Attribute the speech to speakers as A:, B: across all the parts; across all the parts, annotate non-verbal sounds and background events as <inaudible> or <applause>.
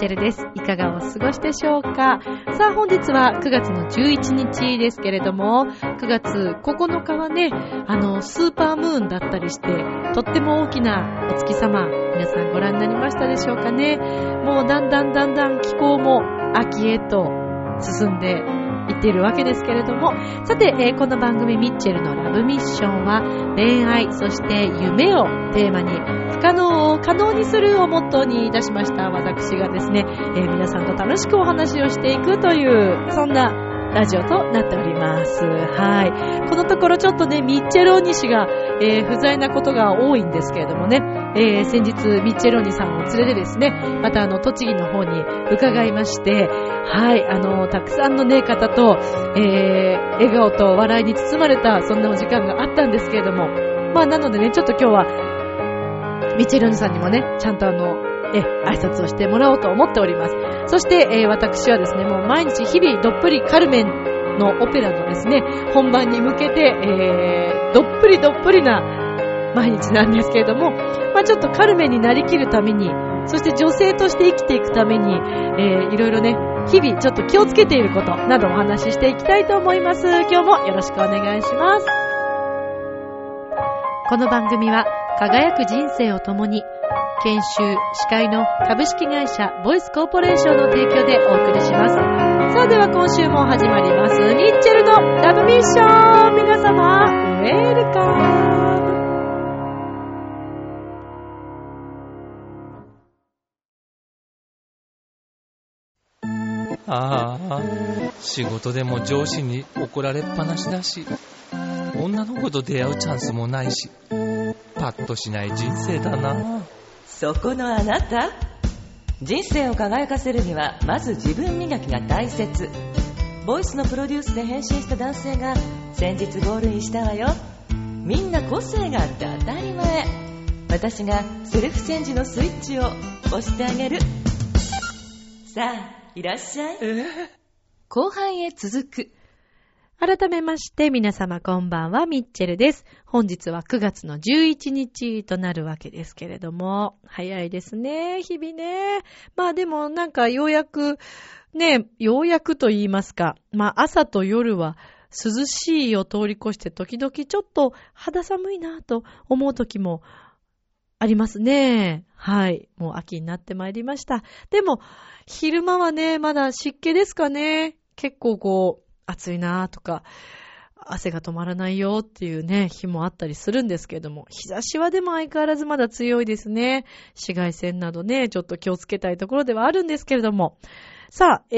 A: チェルです。いかがお過ごしでしょうか？さあ本日は9月の11日ですけれども、9月9日はね、あの、スーパームーンだったりして、とっても大きなお月様、皆さんご覧になりましたでしょうかね？もうだんだんだんだん気候も秋へと進んでっているわけですけれども、さて、えー、この番組ミッチェルのラブミッションは恋愛、そして夢をテーマに不可能を可能にするをモットーにいたしました私がですね、えー、皆さんと楽しくお話をしていくという、そんなラジオとなっております。はい。このところちょっとね、ミッチェローニ氏が、えー、不在なことが多いんですけれどもね、えー、先日ミッチェローニさんを連れてですね、またあの、栃木の方に伺いまして、はい、あの、たくさんのね、方と、えー、笑顔と笑いに包まれた、そんなお時間があったんですけれども、まあ、なのでね、ちょっと今日は、ミチェローニさんにもね、ちゃんとあの、え、挨拶をしてもらおうと思っております。そして、えー、私はですね、もう毎日日々どっぷりカルメンのオペラのですね、本番に向けて、えー、どっぷりどっぷりな毎日なんですけれども、まあちょっとカルメンになりきるために、そして女性として生きていくために、えー、いろいろね、日々ちょっと気をつけていることなどお話ししていきたいと思います。今日もよろしくお願いします。この番組は輝く人生を共に研修、司会の株式会社ボイスコーポレーションの提供でお送りします。さあでは今週も始まります。ミッチェルのラブミッション皆様、ウェルカム
B: ああ、仕事でも上司に怒られっぱなしだし、女の子と出会うチャンスもないし、パッとしない人生だな。
C: そこのあなた。人生を輝かせるにはまず自分磨きが大切。ボイスのプロデュースで変身した男性が先日ゴールインしたわよ。みんな個性があって当たり前。私がセルフチェンジのスイッチを押してあげる。さあいらっしゃい、
A: 後半へ続く改めまして皆様こんばんは、ミッチェルです。本日は9月の11日となるわけですけれども、早いですね、日々ね。まあでもなんかようやく、ね、ようやくと言いますか、まあ朝と夜は涼しいを通り越して時々ちょっと肌寒いなと思う時もありますね。はい。もう秋になってまいりました。でも、昼間はね、まだ湿気ですかね。結構こう、暑いなとか、汗が止まらないよっていうね、日もあったりするんですけれども、日差しはでも相変わらずまだ強いですね。紫外線などね、ちょっと気をつけたいところではあるんですけれども。さあ、え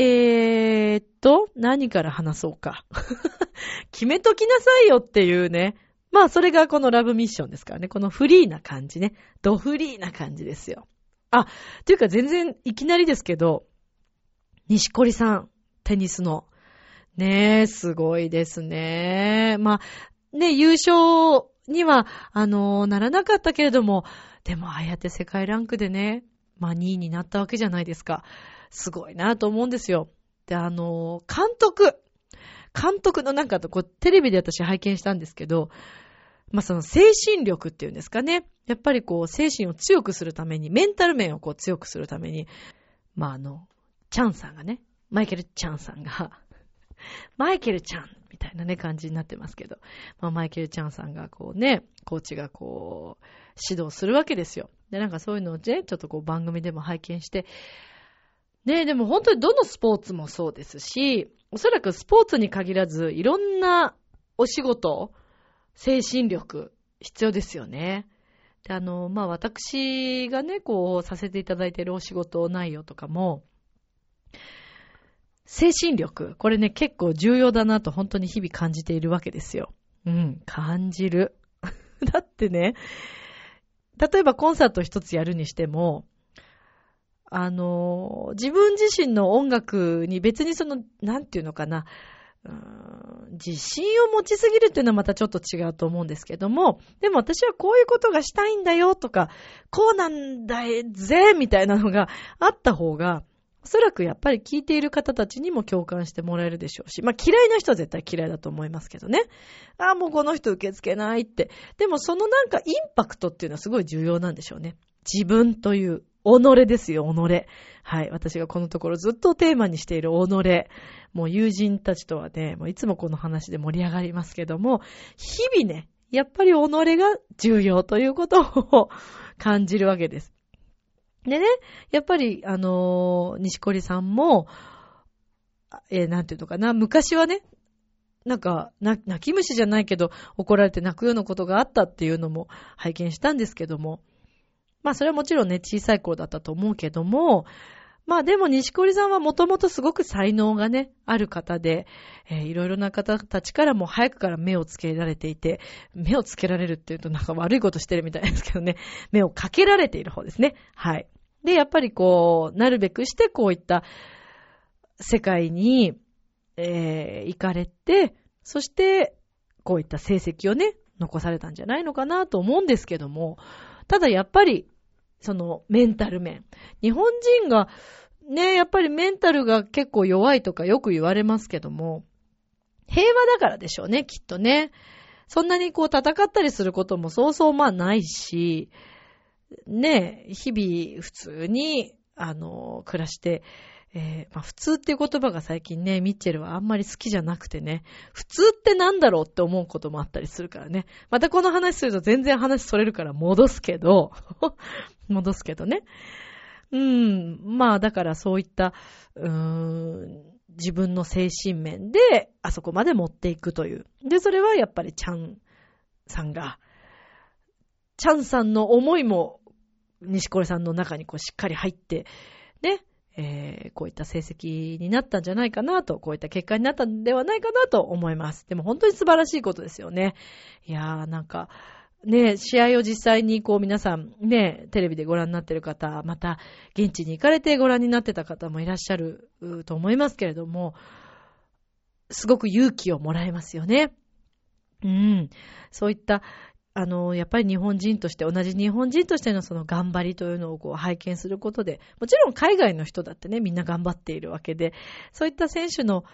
A: ーっと、何から話そうか。<laughs> 決めときなさいよっていうね。まあ、それがこのラブミッションですからね。このフリーな感じね。ドフリーな感じですよ。あ、というか全然いきなりですけど、西堀さん、テニスのねえ、すごいですね。まあ、ね、優勝には、あの、ならなかったけれども、でも、ああやって世界ランクでね、まあ、2位になったわけじゃないですか。すごいなと思うんですよ。で、あの、監督。監督のなんかと、こう、テレビで私拝見したんですけど、まあ、その精神力っていうんですかね。やっぱりこう、精神を強くするために、メンタル面をこう強くするために、まあ、あの、チャンさんがね、マイケル・チャンさんが <laughs> マイケルちゃんみたいなね、感じになってますけど。まあ、マイケルちゃんさんがこうね、コーチがこう、指導するわけですよ。で、なんかそういうのをね、ちょっとこう番組でも拝見して、ねでも本当にどのスポーツもそうですし、おそらくスポーツに限らず、いろんなお仕事、精神力、必要ですよね。で、あの、まあ、私がね、こう、させていただいているお仕事内容とかも、精神力。これね、結構重要だなと本当に日々感じているわけですよ。うん、感じる。<laughs> だってね、例えばコンサート一つやるにしても、あの、自分自身の音楽に別にその、なんていうのかな、自信を持ちすぎるっていうのはまたちょっと違うと思うんですけども、でも私はこういうことがしたいんだよとか、こうなんだぜみたいなのがあった方が、おそらくやっぱり聞いている方たちにも共感してもらえるでしょうし、まあ嫌いな人は絶対嫌いだと思いますけどね。ああ、もうこの人受け付けないって。でもそのなんかインパクトっていうのはすごい重要なんでしょうね。自分という己ですよ、己。はい。私がこのところずっとテーマにしている己。もう友人たちとはね、もういつもこの話で盛り上がりますけども、日々ね、やっぱり己が重要ということを感じるわけです。でね、やっぱり、あのー、西堀さんも、えー、なんていうのかな、昔はね、なんか、泣き虫じゃないけど、怒られて泣くようなことがあったっていうのも拝見したんですけども、まあそれはもちろんね、小さい頃だったと思うけども、まあでも西堀さんはもともとすごく才能がね、ある方で、えー、いろいろな方たちからも早くから目をつけられていて、目をつけられるっていうとなんか悪いことしてるみたいですけどね、目をかけられている方ですね。はい。で、やっぱりこう、なるべくしてこういった世界に、えー、行かれて、そして、こういった成績をね、残されたんじゃないのかなと思うんですけども、ただやっぱり、そのメンタル面。日本人が、ね、やっぱりメンタルが結構弱いとかよく言われますけども、平和だからでしょうね、きっとね。そんなにこう戦ったりすることもそうそうまあないし、ね、日々普通に、あの、暮らして、えー、まあ、普通っていう言葉が最近ね、ミッチェルはあんまり好きじゃなくてね、普通ってなんだろうって思うこともあったりするからね。またこの話すると全然話それるから戻すけど、戻すけどね。うん、まあだからそういった、うーん、自分の精神面であそこまで持っていくという。で、それはやっぱりチャンさんが、チャンさんの思いも西これさんの中にこうしっかり入って、ね、えー、こういった成績になったんじゃないかなと、こういった結果になったんではないかなと思います。でも本当に素晴らしいことですよね。いやーなんか、ね、試合を実際にこう皆さんね、テレビでご覧になっている方、また現地に行かれてご覧になってた方もいらっしゃると思いますけれども、すごく勇気をもらえますよね。うん。そういったあの、やっぱり日本人として、同じ日本人としてのその頑張りというのをこう拝見することで、もちろん海外の人だってね、みんな頑張っているわけで、そういった選手の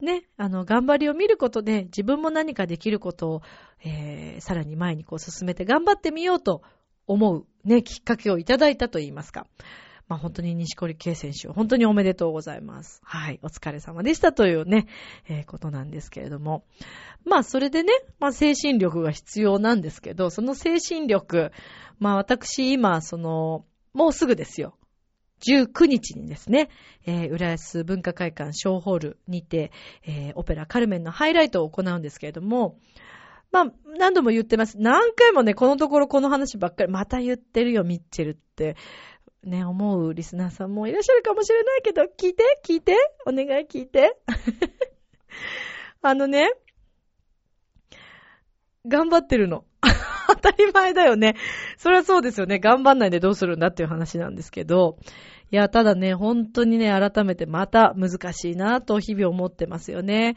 A: ね、あの、頑張りを見ることで、自分も何かできることを、えー、さらに前にこう進めて頑張ってみようと思う、ね、きっかけをいただいたと言いますか。まあ本当に西堀圭選手、本当におめでとうございます。はい、お疲れ様でしたというね、えー、ことなんですけれども。まあそれでね、まあ精神力が必要なんですけど、その精神力、まあ私今、その、もうすぐですよ。19日にですね、えー、浦安文化会館小ホールにて、えー、オペラカルメンのハイライトを行うんですけれども、まあ、何度も言ってます。何回もね、このところこの話ばっかり、また言ってるよ、ミッチェルって。ね、思うリスナーさんもいらっしゃるかもしれないけど、聞いて、聞いて、お願い聞いて。<laughs> あのね、頑張ってるの。当たり前だよね。そりゃそうですよね。頑張んないでどうするんだっていう話なんですけど。いや、ただね、本当にね、改めてまた難しいなと日々思ってますよね。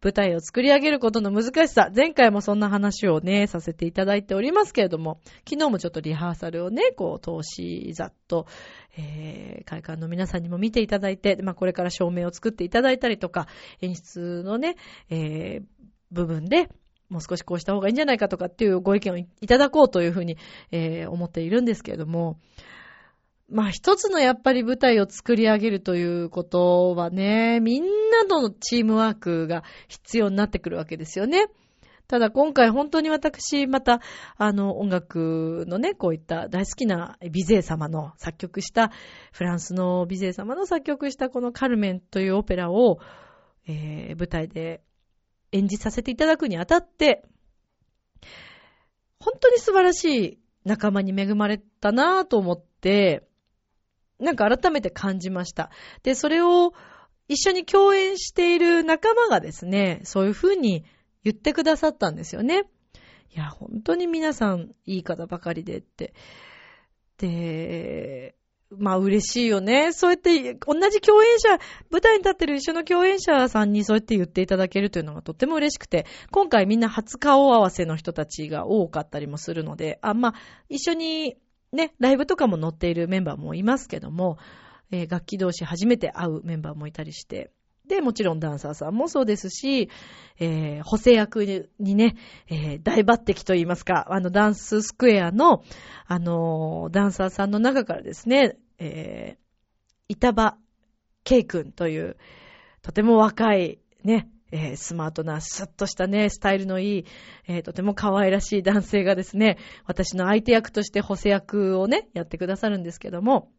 A: 舞台を作り上げることの難しさ、前回もそんな話をね、させていただいておりますけれども、昨日もちょっとリハーサルをね、こう、投資ざっと、えー、会館の皆さんにも見ていただいて、まあ、これから照明を作っていただいたりとか、演出のね、えー、部分で、もう少しこうした方がいいんじゃないかとかっていうご意見をいただこうというふうに、えー、思っているんですけれども、まあ一つのやっぱり舞台を作り上げるということはね、みんなのチームワークが必要になってくるわけですよね。ただ今回本当に私、また、あの、音楽のね、こういった大好きなビゼー様の作曲した、フランスのビゼー様の作曲したこのカルメンというオペラを、えー、舞台で演じさせていただくにあたって、本当に素晴らしい仲間に恵まれたなぁと思って、なんか改めて感じました。で、それを一緒に共演している仲間がですね、そういうふうに言ってくださったんですよね。いや、本当に皆さんいい方ばかりでって。で、まあ嬉しいよね。そうやって、同じ共演者、舞台に立ってる一緒の共演者さんにそうやって言っていただけるというのがとっても嬉しくて、今回みんな初顔合わせの人たちが多かったりもするので、あ、まあ、一緒にね、ライブとかも載っているメンバーもいますけども、えー、楽器同士初めて会うメンバーもいたりして、で、もちろんダンサーさんもそうですし、えー、補正役にね、えー、大抜擢と言いますか、あの、ダンススクエアの、あのー、ダンサーさんの中からですね、えー、板場圭君という、とても若い、ね、えー、スマートな、スッとしたね、スタイルのいい、えー、とても可愛らしい男性がですね、私の相手役として補正役をね、やってくださるんですけども、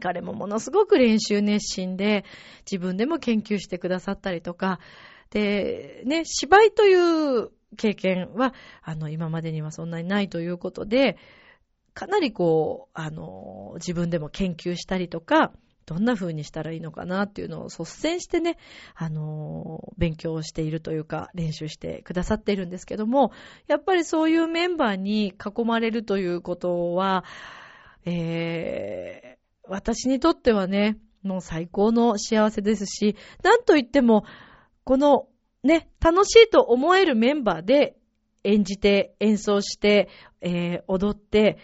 A: 彼もものすごく練習熱心で、自分でも研究してくださったりとか、で、ね、芝居という経験は、あの、今までにはそんなにないということで、かなりこう、あの、自分でも研究したりとか、どんな風にしたらいいのかなっていうのを率先してね、あの、勉強しているというか、練習してくださっているんですけども、やっぱりそういうメンバーに囲まれるということは、えー、私にとってはね、もう最高の幸せですし、なんといっても、このね、楽しいと思えるメンバーで演じて、演奏して、えー、踊って、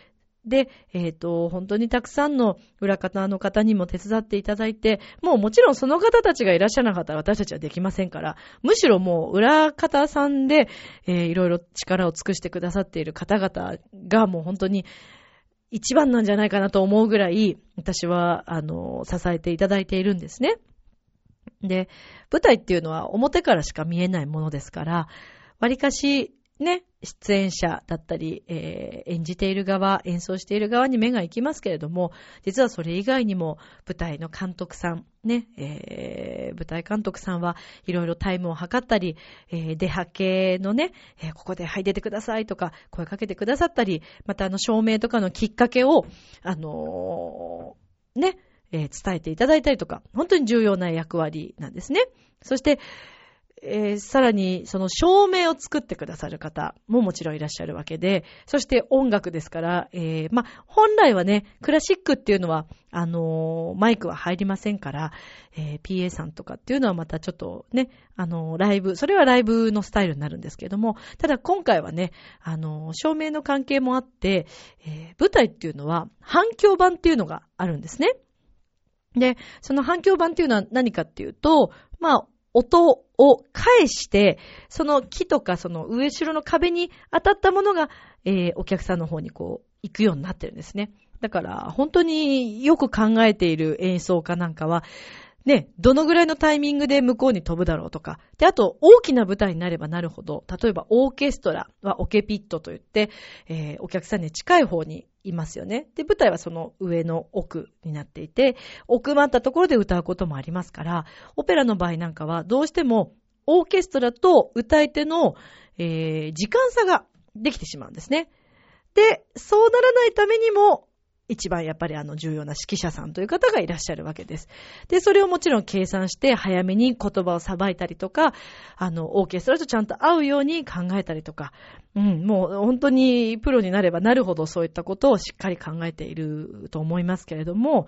A: で、えっ、ー、と、本当にたくさんの裏方の方にも手伝っていただいて、もうもちろんその方たちがいらっしゃらなかったら私たちはできませんから、むしろもう裏方さんで、えー、いろいろ力を尽くしてくださっている方々がもう本当に一番なんじゃないかなと思うぐらい、私は、あの、支えていただいているんですね。で、舞台っていうのは表からしか見えないものですから、わりかしね、出演者だったり、えー、演じている側、演奏している側に目が行きますけれども、実はそれ以外にも舞台の監督さん、ね、えー、舞台監督さんはいろいろタイムを測ったり、えー、出はけのね、えー、ここではい出てくださいとか声かけてくださったり、またあの照明とかのきっかけを、あのー、ね、え、伝えていただいたりとか、本当に重要な役割なんですね。そして、えー、さらに、その照明を作ってくださる方ももちろんいらっしゃるわけで、そして音楽ですから、えー、ま本来はね、クラシックっていうのは、あのー、マイクは入りませんから、え PA さんとかっていうのはまたちょっとね、あのライブ、それはライブのスタイルになるんですけども、ただ今回はね、あの照明の関係もあって、え舞台っていうのは反響板っていうのがあるんですね。で、その反響板っていうのは何かっていうと、まあ、音を返して、その木とかその上後ろの壁に当たったものが、えー、お客さんの方にこう、行くようになってるんですね。だから、本当によく考えている演奏家なんかは、ね、どのぐらいのタイミングで向こうに飛ぶだろうとか。で、あと、大きな舞台になればなるほど、例えばオーケストラはオケピットといって、えー、お客さんに近い方にいますよね。で、舞台はその上の奥になっていて、奥まったところで歌うこともありますから、オペラの場合なんかはどうしてもオーケストラと歌い手の、えー、時間差ができてしまうんですね。で、そうならないためにも、一番やっぱりあの重要な指揮者さんという方がいらっしゃるわけです。で、それをもちろん計算して早めに言葉をさばいたりとか、あの、オーケストラとちゃんと合うように考えたりとか、うん、もう本当にプロになればなるほどそういったことをしっかり考えていると思いますけれども、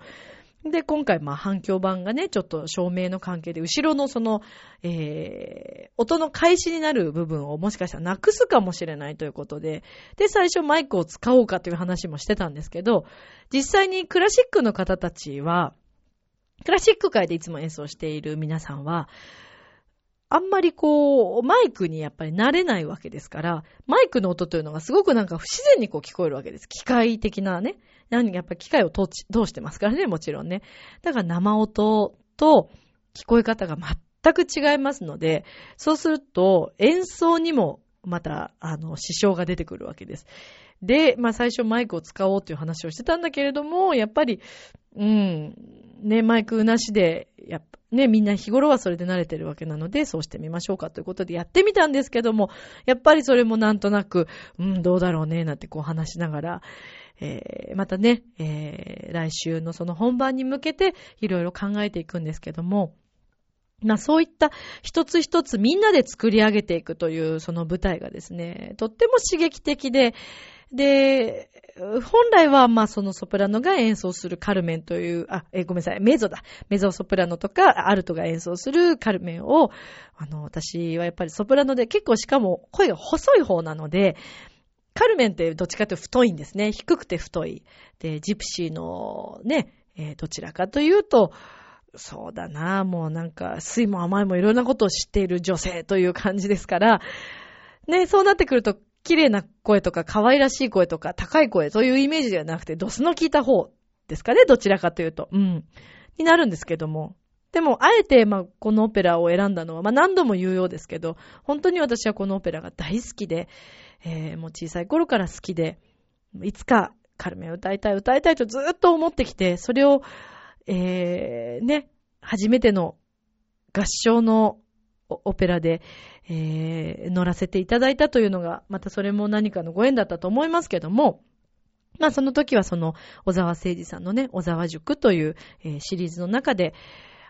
A: で、今回、まあ、反響板がね、ちょっと照明の関係で、後ろのその、えー、音の開始になる部分をもしかしたらなくすかもしれないということで、で、最初マイクを使おうかという話もしてたんですけど、実際にクラシックの方たちは、クラシック界でいつも演奏している皆さんは、あんまりこう、マイクにやっぱり慣れないわけですから、マイクの音というのがすごくなんか不自然にこう聞こえるわけです。機械的なね。何やっぱ機械を通してますからね、もちろんね。だから生音と聞こえ方が全く違いますので、そうすると演奏にもまた、あの、支障が出てくるわけです。で、まあ最初マイクを使おうという話をしてたんだけれども、やっぱり、うん、ね、マイクなしで、やっぱ、ね、みんな日頃はそれで慣れてるわけなので、そうしてみましょうかということでやってみたんですけども、やっぱりそれもなんとなく、うん、どうだろうね、なんてこう話しながら、えー、またね、えー、来週のその本番に向けていろいろ考えていくんですけども、まあそういった一つ一つみんなで作り上げていくというその舞台がですね、とっても刺激的で、で、本来は、まあ、そのソプラノが演奏するカルメンという、あ、え、ごめんなさい、メゾだ。メゾソプラノとか、アルトが演奏するカルメンを、あの、私はやっぱりソプラノで結構しかも声が細い方なので、カルメンってどっちかというと太いんですね。低くて太い。で、ジプシーのね、えー、どちらかというと、そうだな、もうなんか、酸いも甘いもいろんなことを知っている女性という感じですから、ね、そうなってくると、綺麗な声とか、可愛らしい声とか、高い声というイメージではなくて、ドスの効いた方ですかね、どちらかというと。うん。になるんですけども。でも、あえて、まあ、このオペラを選んだのは、まあ、何度も言うようですけど、本当に私はこのオペラが大好きで、えー、もう小さい頃から好きで、いつかカルメンを歌いたい、歌いたいとずっと思ってきて、それを、えー、ね、初めての合唱のオペラで、えー、乗らせていただいたというのが、またそれも何かのご縁だったと思いますけども、まあその時はその小沢誠二さんのね、小沢塾という、えー、シリーズの中で、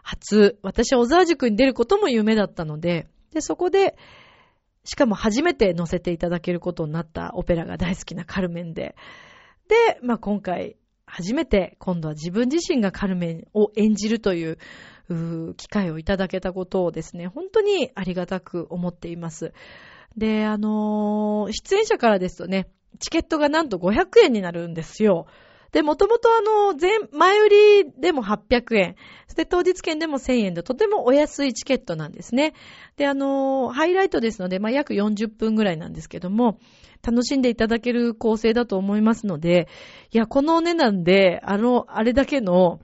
A: 初、私は小沢塾に出ることも夢だったので、で、そこで、しかも初めて載せていただけることになったオペラが大好きなカルメンで、で、まあ今回、初めて今度は自分自身がカルメンを演じるという、機会をいただけたことをですね、本当にありがたく思っています。で、あのー、出演者からですとね、チケットがなんと500円になるんですよ。で、もともとあの、前、前売りでも800円。そして当日券でも1000円でとてもお安いチケットなんですね。で、あの、ハイライトですので、まあ、約40分ぐらいなんですけども、楽しんでいただける構成だと思いますので、いや、このお値段で、あの、あれだけの、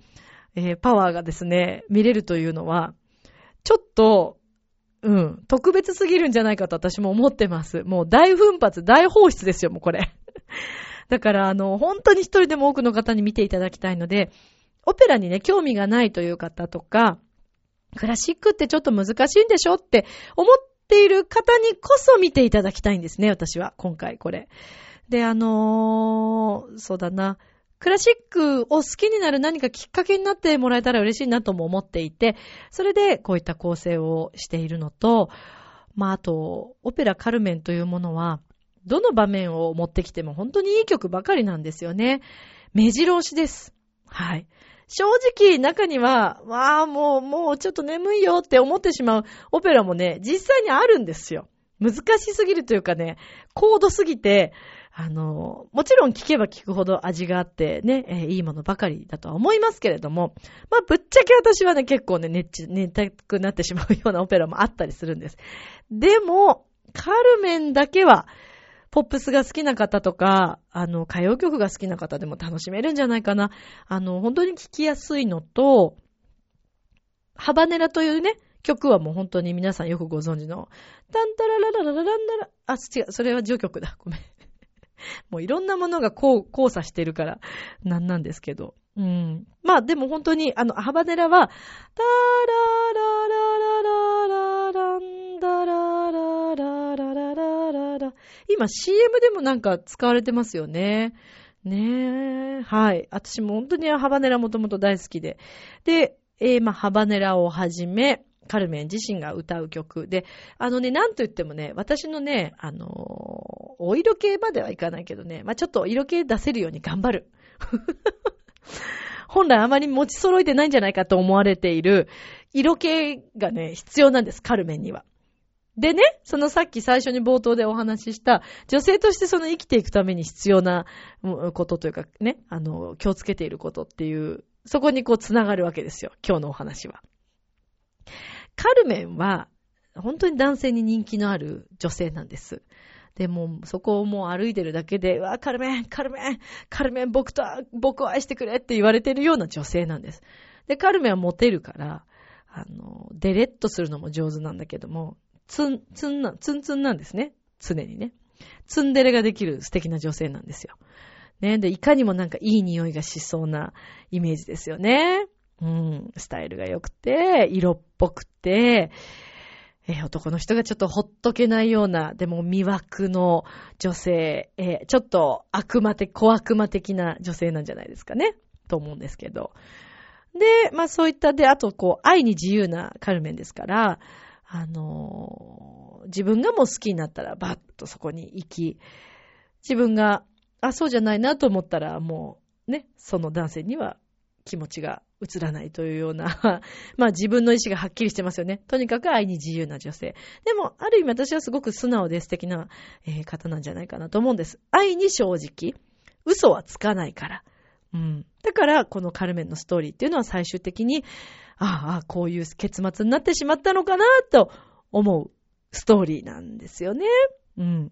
A: えー、パワーがですね、見れるというのは、ちょっと、うん、特別すぎるんじゃないかと私も思ってます。もう大奮発、大放出ですよ、もうこれ。だから、あの、本当に一人でも多くの方に見ていただきたいので、オペラにね、興味がないという方とか、クラシックってちょっと難しいんでしょって思っている方にこそ見ていただきたいんですね、私は。今回、これ。で、あのー、そうだな。クラシックを好きになる何かきっかけになってもらえたら嬉しいなとも思っていて、それでこういった構成をしているのと、まあ、あと、オペラカルメンというものは、どの場面を持ってきても本当にいい曲ばかりなんですよね。目白押しです。はい。正直中には、わあ、もう、もうちょっと眠いよって思ってしまうオペラもね、実際にあるんですよ。難しすぎるというかね、高度すぎて、あの、もちろん聞けば聞くほど味があってね、えー、いいものばかりだとは思いますけれども、まあ、ぶっちゃけ私はね、結構ね、寝ち、寝たくなってしまうようなオペラもあったりするんです。でも、カルメンだけは、ポップスが好きな方とか、あの、歌謡曲が好きな方でも楽しめるんじゃないかな。あの、本当に聴きやすいのと、ハバネラというね、曲はもう本当に皆さんよくご存知の、タンタラララララランダラ、あ、違う、それは序曲だ。ごめん。<laughs> もういろんなものが交差してるから、なんなんですけど。うん。まあでも本当に、あの、ハバネラは、タラララララララランダララララララララ今 CM でもなんか使われてますよね。ねえ。はい。私も本当にハバネラもともと大好きで。で、えー、まあ、ハバネラをはじめ、カルメン自身が歌う曲で、あのね、なんと言ってもね、私のね、あのー、お色系まではいかないけどね、まあ、ちょっと色系出せるように頑張る。<laughs> 本来あまり持ち揃えてないんじゃないかと思われている色気がね、必要なんです、カルメンには。でね、そのさっき最初に冒頭でお話しした、女性としてその生きていくために必要なことというかね、あの、気をつけていることっていう、そこにこう繋がるわけですよ、今日のお話は。カルメンは、本当に男性に人気のある女性なんです。でも、そこをもう歩いてるだけで、わ、カルメン、カルメン、カルメン、僕と、僕を愛してくれって言われてるような女性なんです。で、カルメンはモテるから、あの、デレッとするのも上手なんだけども、ツン、ツンな、ツンツンなんですね。常にね。ツンデレができる素敵な女性なんですよ。ね。で、いかにもなんかいい匂いがしそうなイメージですよね。うん。スタイルが良くて、色っぽくて、え、男の人がちょっとほっとけないような、でも魅惑の女性、え、ちょっと悪魔的、小悪魔的な女性なんじゃないですかね。と思うんですけど。で、まあそういったで、あとこう、愛に自由なカルメンですから、あのー、自分がもう好きになったらバッとそこに行き、自分が、あ、そうじゃないなと思ったらもうね、その男性には気持ちが移らないというような <laughs> まあ自分の意志がはっきりしてますよね。とにかく愛に自由な女性。でも、ある意味私はすごく素直で素敵な、えー、方なんじゃないかなと思うんです。愛に正直。嘘はつかないから。うん。だから、このカルメンのストーリーっていうのは最終的に、ああ、こういう結末になってしまったのかなと思うストーリーなんですよね。うん。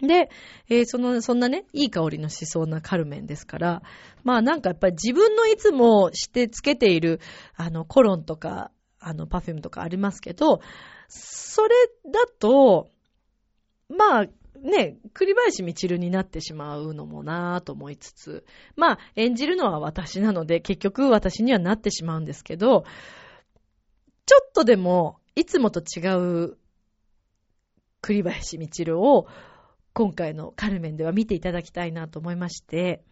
A: で、えー、その、そんなね、いい香りのしそうなカルメンですから、まあなんかやっぱり自分のいつもしてつけている、あの、コロンとか、あの、パフュームとかありますけど、それだと、まあ、ね、栗林みちるになってしまうのもなぁと思いつつ、まあ、演じるのは私なので、結局私にはなってしまうんですけど、ちょっとでも、いつもと違う栗林みちるを、今回のカルメンでは見ていただきたいなと思いまして、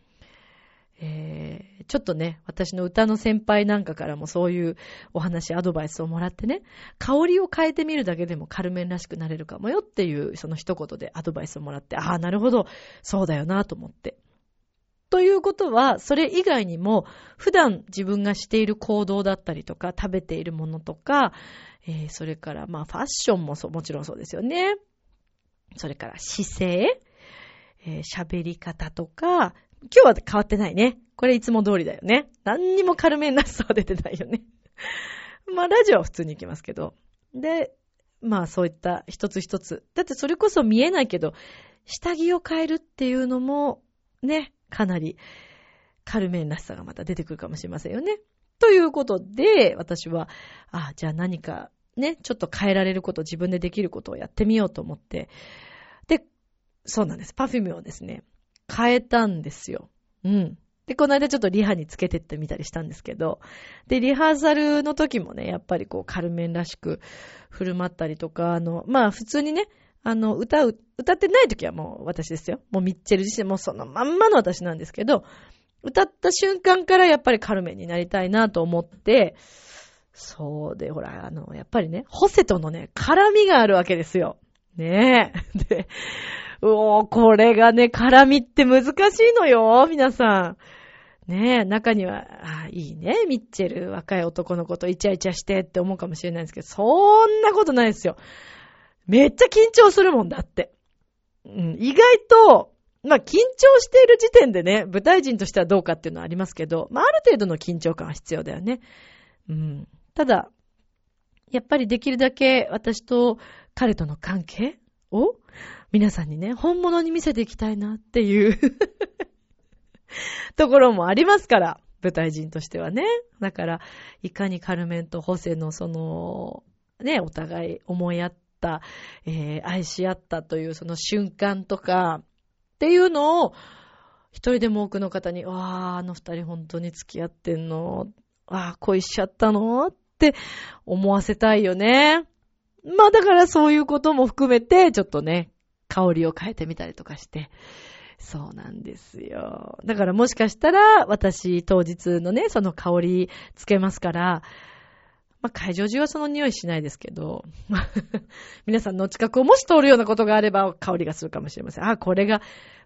A: えー、ちょっとね、私の歌の先輩なんかからもそういうお話、アドバイスをもらってね、香りを変えてみるだけでもカルメンらしくなれるかもよっていう、その一言でアドバイスをもらって、ああ、なるほど、そうだよなと思って。ということは、それ以外にも、普段自分がしている行動だったりとか、食べているものとか、えー、それから、まあ、ファッションもそう、もちろんそうですよね。それから姿勢、えー、喋り方とか、今日は変わってないね。これいつも通りだよね。何にも軽めなさは出てないよね。<laughs> まあ、ラジオは普通に行きますけど。で、まあ、そういった一つ一つ。だってそれこそ見えないけど、下着を変えるっていうのも、ね、かなり軽めなさがまた出てくるかもしれませんよね。ということで、私は、あ、じゃあ何かね、ちょっと変えられること、自分でできることをやってみようと思って、で、そうなんです。パフュームをですね、変えたんですよ。うん。で、この間ちょっとリハにつけてってみたりしたんですけど、で、リハーサルの時もね、やっぱりこう、カルメンらしく振る舞ったりとか、あの、まあ普通にね、あの、歌う、歌ってない時はもう私ですよ。もうミッチェル自身もそのまんまの私なんですけど、歌った瞬間からやっぱりカルメンになりたいなと思って、そうで、ほら、あの、やっぱりね、ホセとのね、絡みがあるわけですよ。ねえ。で、うおー、これがね、絡みって難しいのよ、皆さん。ねえ、中には、あいいね、ミッチェル、若い男の子とイチャイチャしてって思うかもしれないんですけど、そんなことないですよ。めっちゃ緊張するもんだって。うん、意外と、まあ、緊張している時点でね、舞台人としてはどうかっていうのはありますけど、まあ、ある程度の緊張感は必要だよね。うん。ただ、やっぱりできるだけ私と彼との関係を皆さんにね、本物に見せていきたいなっていう <laughs> ところもありますから、舞台人としてはね。だから、いかにカルメンとホセのその、ね、お互い思い合った、えー、愛し合ったというその瞬間とか、っていうのを、一人でも多くの方に、わー、あの二人本当に付き合ってんのああ、恋しちゃったのって思わせたいよね。まあだからそういうことも含めて、ちょっとね、香りを変えてみたりとかして。そうなんですよ。だからもしかしたら、私当日のね、その香りつけますから、まあ、会場中はその匂いしないですけど、<laughs> 皆さんの近くをもし通るようなことがあれば香りがするかもしれません。あ、これが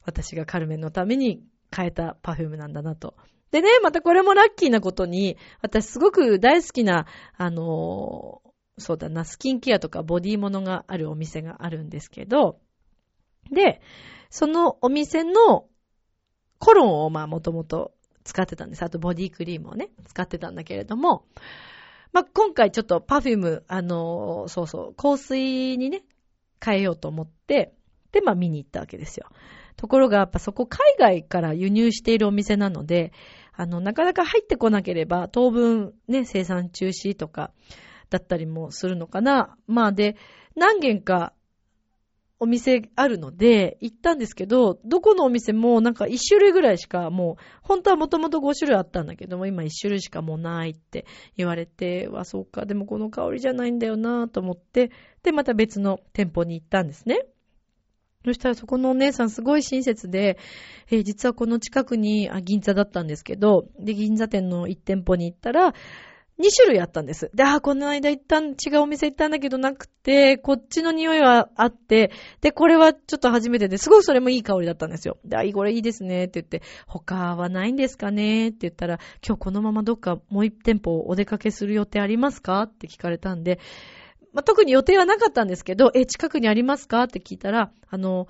A: 私がカルメンのために変えたパフュームなんだなとでね、またこれもラッキーなことに、私すごく大好きな、あのー、そうだな、スキンケアとかボディものがあるお店があるんですけど、で、そのお店のコロンをまあもともと使ってたんです。あとボディクリームをね、使ってたんだけれども、まあ、今回ちょっとパフューム、あのー、そうそう、香水にね、変えようと思って、で、まあ見に行ったわけですよ。ところが、やっぱそこ海外から輸入しているお店なので、あの、なかなか入ってこなければ、当分ね、生産中止とか、だったりもするのかな。まあで、何軒かお店あるので、行ったんですけど、どこのお店もなんか1種類ぐらいしかもう、本当はもともと5種類あったんだけども、今1種類しかもうないって言われて、わ、そうか、でもこの香りじゃないんだよなと思って、で、また別の店舗に行ったんですね。そしたらそこのお姉さんすごい親切で、えー、実はこの近くに、あ、銀座だったんですけど、で、銀座店の1店舗に行ったら、2種類あったんです。で、あ、この間行ったん、違うお店行ったんだけどなくて、こっちの匂いはあって、で、これはちょっと初めてで、すごいそれもいい香りだったんですよ。で、あ、これいいですね、って言って、他はないんですかね？って言ったら、今日このままどっかもう1店舗お出かけする予定ありますか？って聞かれたんで、まあ、特に予定はなかったんですけど、え、近くにありますか？って聞いたら、あの、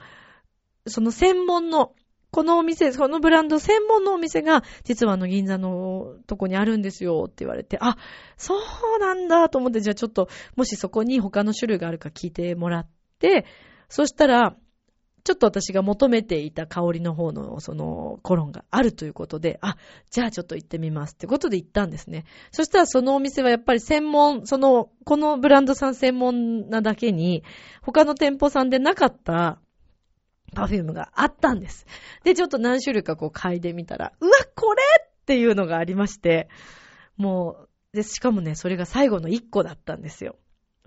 A: その専門のこのお店、このブランド専門のお店が、実はあの銀座のとこにあるんですよって言われて、あ、そうなんだと思って、じゃあちょっと、もしそこに他の種類があるか聞いてもらって、そしたら、ちょっと私が求めていた香りの方のそのコロンがあるということで、あ、じゃあちょっと行ってみますってことで行ったんですね。そしたらそのお店はやっぱり専門、その、このブランドさん専門なだけに、他の店舗さんでなかったパフュームがあったんです。で、ちょっと何種類かこう嗅いでみたら、うわ、これっていうのがありまして、もう、で、しかもね、それが最後の1個だったんですよ。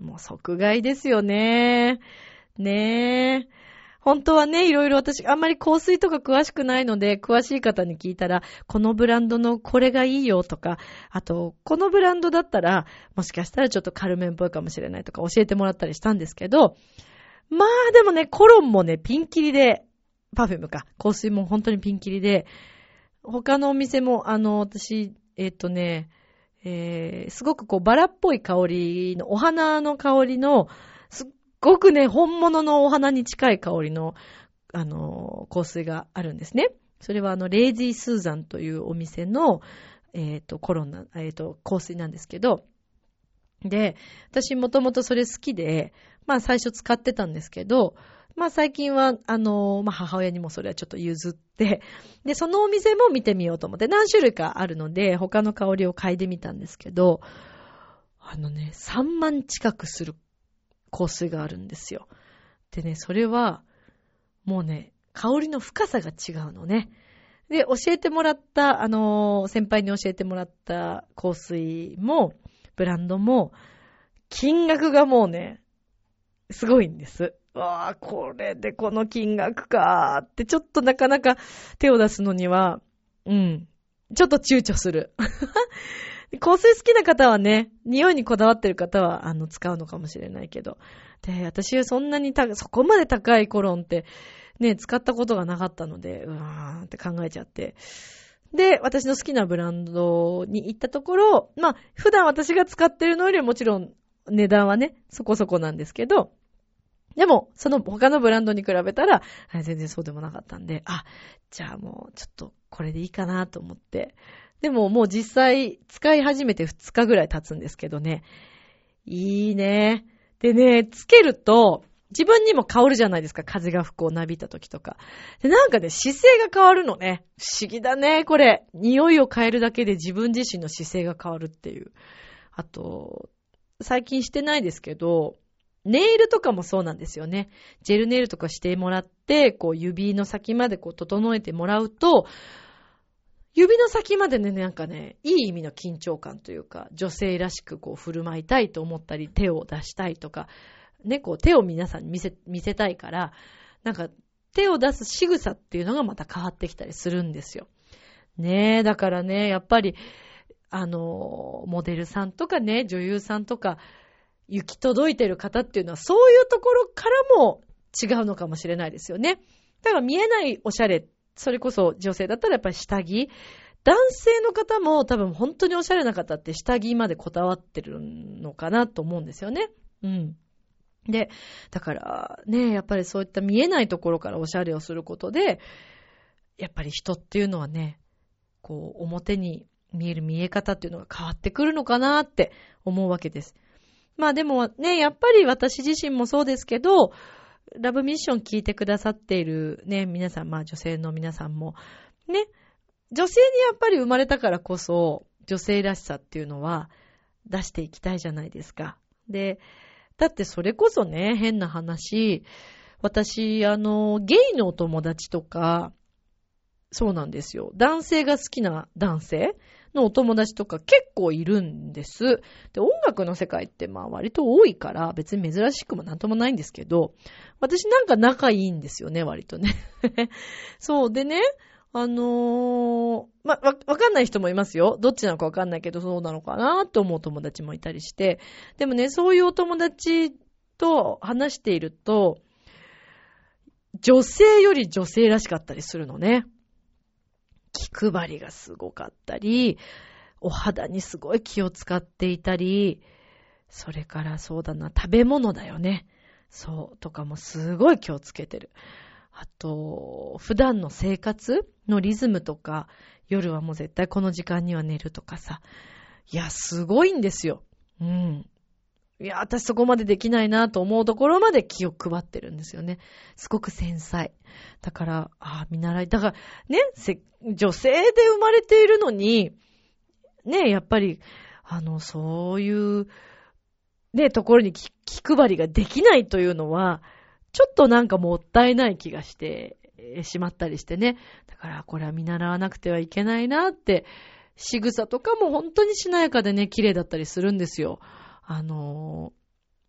A: もう即買いですよね。ねえ。本当はね、いろいろ私、あんまり香水とか詳しくないので、詳しい方に聞いたら、このブランドのこれがいいよとか、あと、このブランドだったら、もしかしたらちょっとカルメンっぽいかもしれないとか教えてもらったりしたんですけど、まあでもね、コロンもね、ピンキリで、パフュームか、香水も本当にピンキリで、他のお店も、あの、私、えっ、とね、えー、すごくこう、バラっぽい香りの、お花の香りの、すっごくね、本物のお花に近い香りの、あの、香水があるんですね。それはあの、レイジー・スーザンというお店の、えっ、ー、と、コロナ、えっ、ー、と、香水なんですけど、で、私もともとそれ好きで、まあ最初使ってたんですけど、まあ最近は、あの、まあ母親にもそれはちょっと譲って、<laughs> で、そのお店も見てみようと思って、何種類かあるので、他の香りを嗅いでみたんですけど、あのね、3万近くする香水があるんですよ。でね、それは、もうね、香りの深さが違うのね。で、教えてもらった、あの、先輩に教えてもらった香水も、ブランドも、金額がもうね、すごいんです。わあ、これでこの金額かーって、ちょっとなかなか手を出すのには、うん、ちょっと躊躇する。<laughs> 香水好きな方はね、匂いにこだわってる方は、あの、使うのかもしれないけど。で、私はそんなにた、そこまで高いコロンって、ね、使ったことがなかったので、うわーって考えちゃって。で、私の好きなブランドに行ったところ、まあ、普段私が使ってるのよりもちろん値段はね、そこそこなんですけど、でも、その他のブランドに比べたら、全然そうでもなかったんで、あ、じゃあもうちょっとこれでいいかなと思って。でももう実際使い始めて2日ぐらい経つんですけどね。いいね。でね、つけると、自分にも香るじゃないですか。風が吹くをなびいた時とか。で、なんかね、姿勢が変わるのね。不思議だね、これ。匂いを変えるだけで自分自身の姿勢が変わるっていう。あと、最近してないですけど、ネイルとかもそうなんですよね。ジェルネイルとかしてもらって、こう指の先までこう整えてもらうと、指の先までね、なんかね、いい意味の緊張感というか、女性らしくこう振る舞いたいと思ったり、手を出したいとか、ね、こう手を皆さんに見せ、見せたいから、なんか手を出す仕草っていうのがまた変わってきたりするんですよ。ねえ、だからね、やっぱり、あの、モデルさんとかね、女優さんとか、行き届いてる方っていうのは、そういうところからも違うのかもしれないですよね。だから見えないおしゃれ、それこそ女性だったらやっぱり下着。男性の方も多分本当におしゃれな方って下着までこだわってるのかなと思うんですよね。うん。で、だからね、やっぱりそういった見えないところからおしゃれをすることで、やっぱり人っていうのはね、こう表に見える見え方っていうのが変わってくるのかなって思うわけです。まあでもね、やっぱり私自身もそうですけど、ラブミッション聞いてくださっているね、皆さん、まあ女性の皆さんも、ね、女性にやっぱり生まれたからこそ、女性らしさっていうのは出していきたいじゃないですか。で、だってそれこそね、変な話、私、あの、ゲイのお友達とか、そうなんですよ。男性が好きな男性のお友達とか結構いるんです。で、音楽の世界ってまあ割と多いから別に珍しくもなんともないんですけど、私なんか仲いいんですよね、割とね。<laughs> そうでね、あのー、ま、わ、わかんない人もいますよ。どっちなのかわかんないけど、そうなのかなと思う友達もいたりして。でもね、そういうお友達と話していると、女性より女性らしかったりするのね。気配りがすごかったり、お肌にすごい気を使っていたり、それからそうだな、食べ物だよね。そう、とかもすごい気をつけてる。あと、普段の生活のリズムとか、夜はもう絶対この時間には寝るとかさ。いや、すごいんですよ。うん。いや、私そこまでできないなと思うところまで気を配ってるんですよね。すごく繊細。だから、ああ見習い。だから、ね、女性で生まれているのに、ね、やっぱり、あの、そういう、ね、ところに気配りができないというのは、ちょっとなんかもったいない気がしてしまったりしてね。だからこれは見習わなくてはいけないなって、仕草とかも本当にしなやかでね、綺麗だったりするんですよ。あの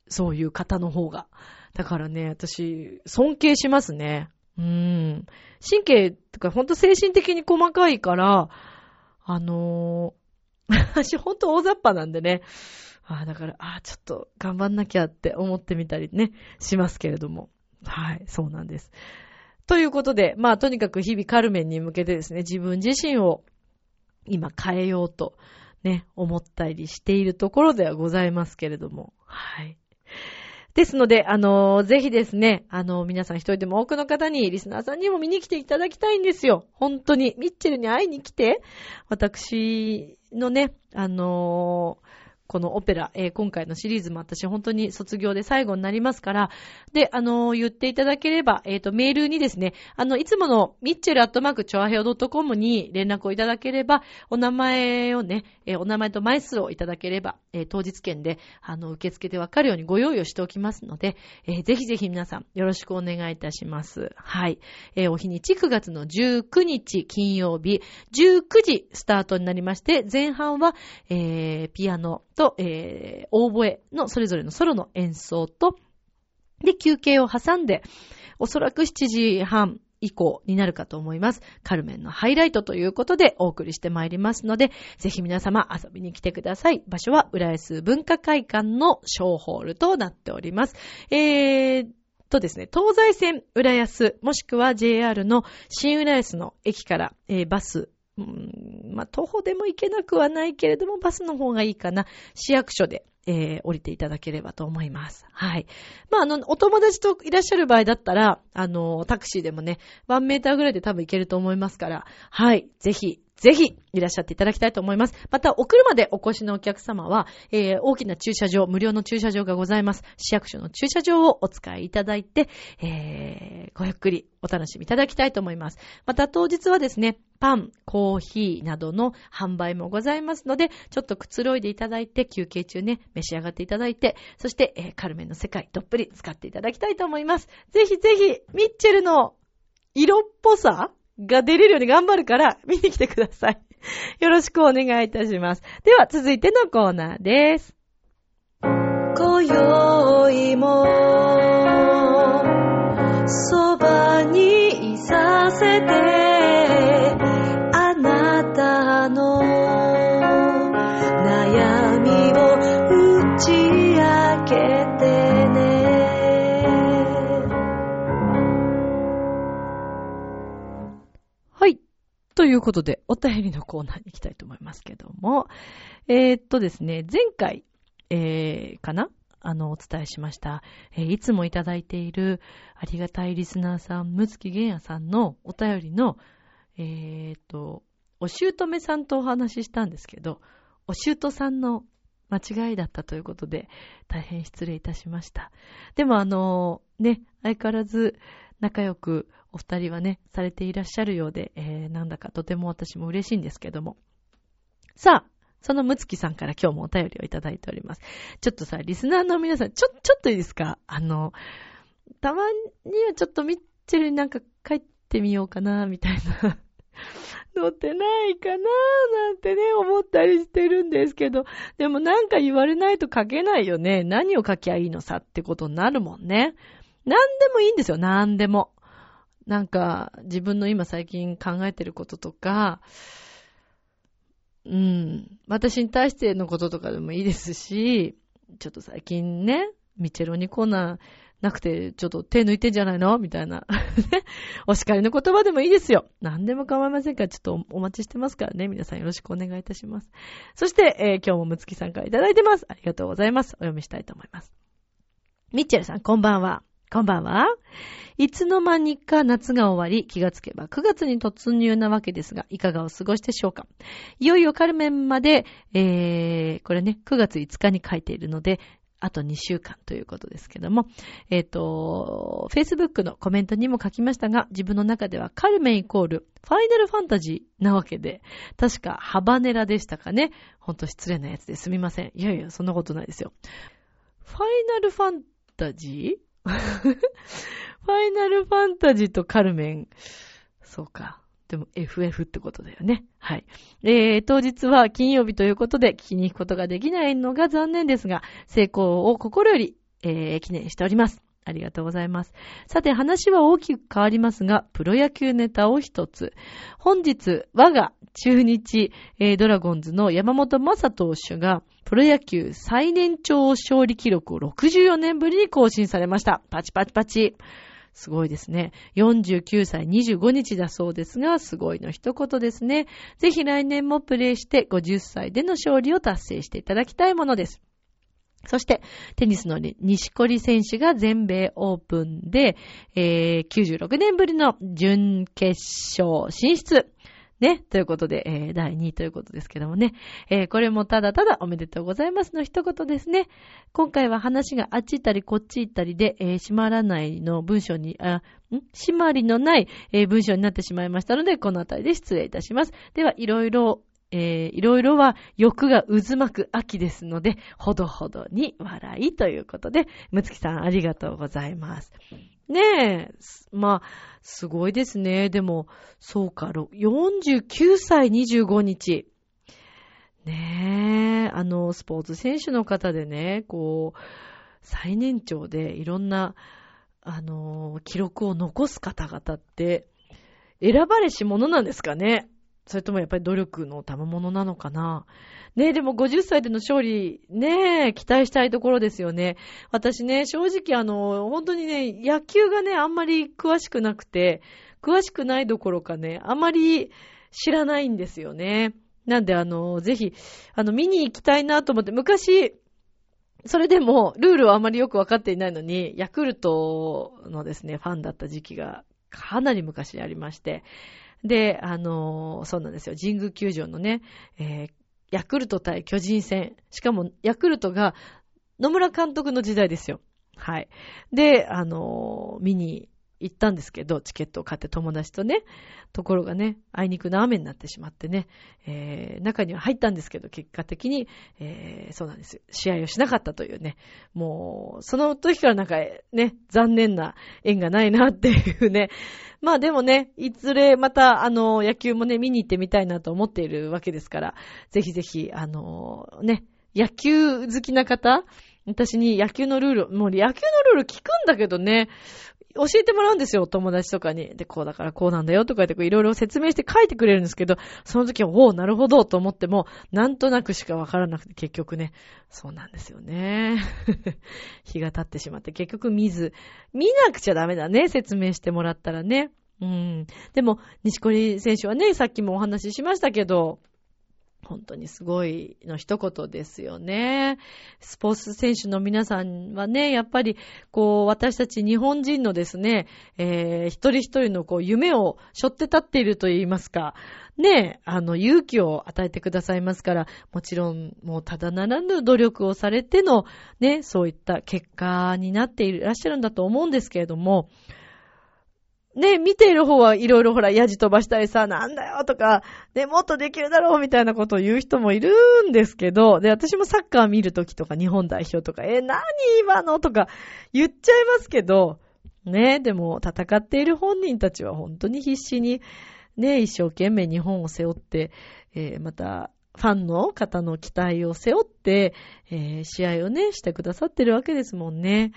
A: ー、そういう方の方が。だからね、私、尊敬しますね。うん。神経とかほんと精神的に細かいから、あのー、<laughs> 私ほんと大雑把なんでね。ああ、だから、ああ、ちょっと頑張んなきゃって思ってみたりね、しますけれども。はい、そうなんです。ということで、まあとにかく日々カルメンに向けてですね、自分自身を今変えようとね、思ったりしているところではございますけれども。はい。ですので、あのぜひですね、あの皆さん一人でも多くの方に、リスナーさんにも見に来ていただきたいんですよ。本当に。ミッチェルに会いに来て、私のね、あのーこのオペラ、えー、今回のシリーズも私本当に卒業で最後になりますから、で、あのー、言っていただければ、えっ、ー、と、メールにですね、あの、いつものミッチェルアットマークチョアヘオ .com に連絡をいただければ、お名前をね、えお名前と枚数をいただければ、え当日券で、あの、受付けてわかるようにご用意をしておきますので、えぜひぜひ皆さんよろしくお願いいたします。はい。えお日にち9月の19日金曜日、19時スタートになりまして、前半は、えピアノ、と、とえー、オーボエのそれぞれのソロの演奏と、で、休憩を挟んで、おそらく7時半以降になるかと思います。カルメンのハイライトということでお送りしてまいりますので、ぜひ皆様遊びに来てください。場所は浦安文化会館の小ホールとなっております。えー、とですね、東西線浦安、もしくは JR の新浦安の駅から、えー、バスまあ、徒歩でも行けなくはないけれども、バスの方がいいかな。市役所で、えー、降りていただければと思います。はい。まあ、あの、お友達といらっしゃる場合だったら、あの、タクシーでもね、1メーターぐらいで多分行けると思いますから、はい。ぜひ、ぜひ、いらっしゃっていただきたいと思います。また、お車でお越しのお客様は、えー、大きな駐車場、無料の駐車場がございます。市役所の駐車場をお使いいただいて、えー、ごゆっくりお楽しみいただきたいと思います。また、当日はですね、パン、コーヒーなどの販売もございますので、ちょっとくつろいでいただいて、休憩中ね、召し上がっていただいて、そして、えー、カルメンの世界、どっぷり使っていただきたいと思います。ぜひぜひ、ミッチェルの色っぽさが出れるように頑張るから <laughs> 見に来てください。よろしくお願いいたします。では続いてのコーナーです。今宵もそばにいさせてということで、お便りのコーナーに行きたいと思いますけども、えー、っとですね、前回、えー、かな？あの、お伝えしました、えー、いつもいただいているありがたいリスナーさん、むつきげんやさんのお便りの、えー、っと、お姑さんとお話ししたんですけど、お姑さんの間違いだったということで、大変失礼いたしました。でもあの、ね、相変わらず仲良くお二人はね、されていらっしゃるようで、えー、なんだかとても私も嬉しいんですけども。さあ、そのむつきさんから今日もお便りをいただいております。ちょっとさ、リスナーの皆さん、ちょ、ちょっといいですか？あの、たまにはちょっとミッチェルになんか帰ってみようかな、みたいな。<laughs> 乗ってないかななんてね、思ったりしてるんですけど、でもなんか言われないと書けないよね。何を書きゃいいのさってことになるもんね。何でもいいんですよ、何でも。なんか、自分の今最近考えてることとか、うん、私に対してのこととかでもいいですし、ちょっと最近ね、ミチェロにコーナーなくて、ちょっと手抜いてんじゃないの？みたいな。お叱りの言葉でもいいですよ。何でも構いませんから、ちょっとお待ちしてますからね。皆さんよろしくお願いいたします。そして、えー、今日もむつきさんからいただいてます。ありがとうございます。お読みしたいと思います。ミッチェルさん、こんばんは。こんばんは。いつの間にか夏が終わり、気がつけば9月に突入なわけですが、いかがお過ごしでしょうか。いよいよカルメンまで、えー、これね、9月5日に書いているので、あと2週間ということですけども、えっ、ー、と、Facebook のコメントにも書きましたが、自分の中ではカルメンイコールファイナルファンタジーなわけで、確かハバネラでしたかね。ほんと失礼なやつですみません。いやいや、そんなことないですよ。ファイナルファンタジー？<laughs> ファイナルファンタジーとカルメン。そうか。でも FF ってことだよね。はい。えー、当日は金曜日ということで聞きに行くことができないのが残念ですが、成功を心より、えー、記念しております。ありがとうございます。さて話は大きく変わりますが、プロ野球ネタを一つ。本日、我が中日、えー、ドラゴンズの山本正投手が、プロ野球最年長勝利記録を64年ぶりに更新されました。パチパチパチ。すごいですね。49歳25日だそうですが、すごいの一言ですね。ぜひ来年もプレイして50歳での勝利を達成していただきたいものです。そして、テニスの西堀選手が全米オープンで、えー、96年ぶりの準決勝進出。ね。ということで、えー、第2位ということですけどもね。えー、これもただただおめでとうございますの一言ですね。今回は話があっち行ったりこっち行ったりで、えー、閉まらないの文章に、あ、ん？閉まりのない、え、文章になってしまいましたので、このあたりで失礼いたします。では、いろいろ、えー、いろいろは欲が渦巻く秋ですので、ほどほどに笑いということで、むつきさんありがとうございます。ねえ、まあ、すごいですね。でも、そうか、49歳25日。ねえ、あの、スポーツ選手の方でね、こう、最年長でいろんな、あの、記録を残す方々って、選ばれし者なんですかねそれともやっぱり努力の賜物なのかな？ねえ、でも50歳での勝利、ねえ、期待したいところですよね。私ね、正直あの、本当にね、野球がね、あんまり詳しくなくて、詳しくないどころかね、あまり知らないんですよね。なんであの、ぜひ、あの、見に行きたいなと思って、昔、それでも、ルールはあまりよくわかっていないのに、ヤクルトのですね、ファンだった時期がかなり昔ありまして、で、あの、そうなんですよ。神宮球場のね、えー、ヤクルト対巨人戦。しかも、ヤクルトが野村監督の時代ですよ。はい。で、あの、見に行ったんですけど、チケットを買って友達とね。ところがね、あいにくの雨になってしまってね、えー、中には入ったんですけど、結果的に、えー、そうなんです。試合をしなかったというね。もう、その時からなんかね、残念な縁がないなっていうね。<laughs> まあでもね、いずれまた、あの、野球もね、見に行ってみたいなと思っているわけですから、ぜひぜひ、あの、ね、野球好きな方、私に野球のルール、もう野球のルール聞くんだけどね、教えてもらうんですよ、友達とかに。で、こうだからこうなんだよとか言って、いろいろ説明して書いてくれるんですけど、その時は、おお、なるほどと思っても、なんとなくしかわからなくて、結局ね、そうなんですよね。<laughs> 日が経ってしまって、結局見ず、見なくちゃダメだね、説明してもらったらね。うん。でも、西堀選手はね、さっきもお話ししましたけど、本当にすごいの一言ですよね。スポーツ選手の皆さんはね、やっぱり、こう、私たち日本人のですね、えー、一人一人のこう、夢を背負って立っていると言いますか、ね、あの、勇気を与えてくださいますから、もちろん、もうただならぬ努力をされての、ね、そういった結果になっていらっしゃるんだと思うんですけれども、ね、見ている方はいろいろほら、ヤジ飛ばしたりさ、なんだよとか、ね、もっとできるだろうみたいなことを言う人もいるんですけど、で、私もサッカー見るときとか日本代表とか、え、なに今のとか言っちゃいますけど、ね、でも戦っている本人たちは本当に必死に、ね、一生懸命日本を背負って、えー、また、ファンの方の期待を背負って、えー、試合をね、してくださってるわけですもんね。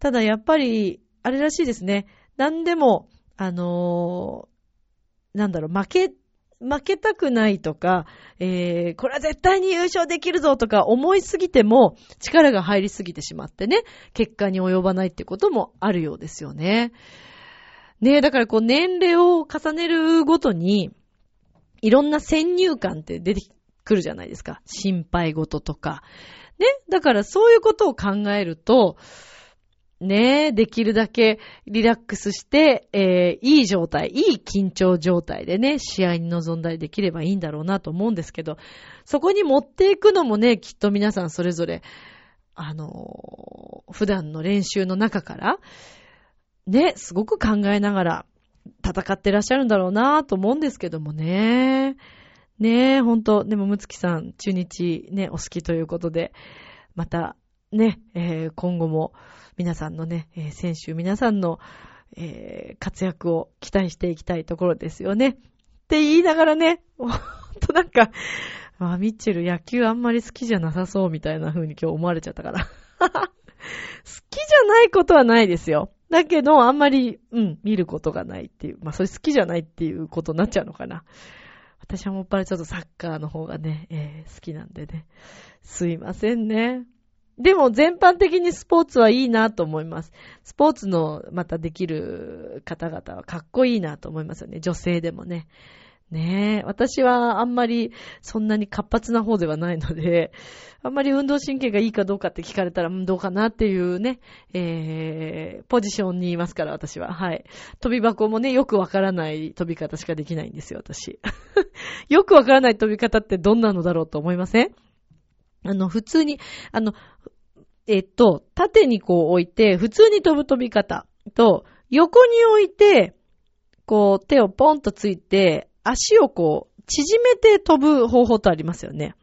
A: ただやっぱり、あれらしいですね。何でも、あのー、なんだろう、負け、負けたくないとか、えー、これは絶対に優勝できるぞとか思いすぎても力が入りすぎてしまってね、結果に及ばないってこともあるようですよね。ねえ、だからこう年齢を重ねるごとに、いろんな先入観って出てくるじゃないですか。心配事とか。ね。だからそういうことを考えると、ねえ、できるだけリラックスして、えーいい状態、いい緊張状態でね、試合に臨んだりできればいいんだろうなと思うんですけど、そこに持っていくのもね、きっと皆さんそれぞれ、あのー普段の練習の中から、ね、すごく考えながら戦ってらっしゃるんだろうなと思うんですけどもね。ねえ、ほんと、でも、むつきさん、中日ね、お好きということで、また、ね、えー今後も皆さんのね、えー選手皆さんの、えー活躍を期待していきたいところですよね。って言いながらね、<laughs> ほんとなんか、あ、ミッチェル野球あんまり好きじゃなさそうみたいな風に今日思われちゃったから。<laughs> 好きじゃないことはないですよ。だけど、あんまり、うん、見ることがないっていう。まあ、それ好きじゃないっていうことになっちゃうのかな。私はもっぱらちょっとサッカーの方がね、えー好きなんでね。すいませんね。でも全般的にスポーツはいいなと思います。スポーツのまたできる方々はかっこいいなと思いますよね。女性でもね。ねえ。私はあんまりそんなに活発な方ではないので、あんまり運動神経がいいかどうかって聞かれたら、どうかなっていうね、えー、ポジションにいますから、私は。はい。飛び箱もね、よくわからない飛び方しかできないんですよ、私。<laughs> よくわからない飛び方ってどんなのだろうと思いません？あの、普通に、あの、えっと、縦にこう置いて、普通に飛ぶ飛び方と、横に置いて、こう手をポンとついて、足をこう、縮めて飛ぶ方法とありますよね。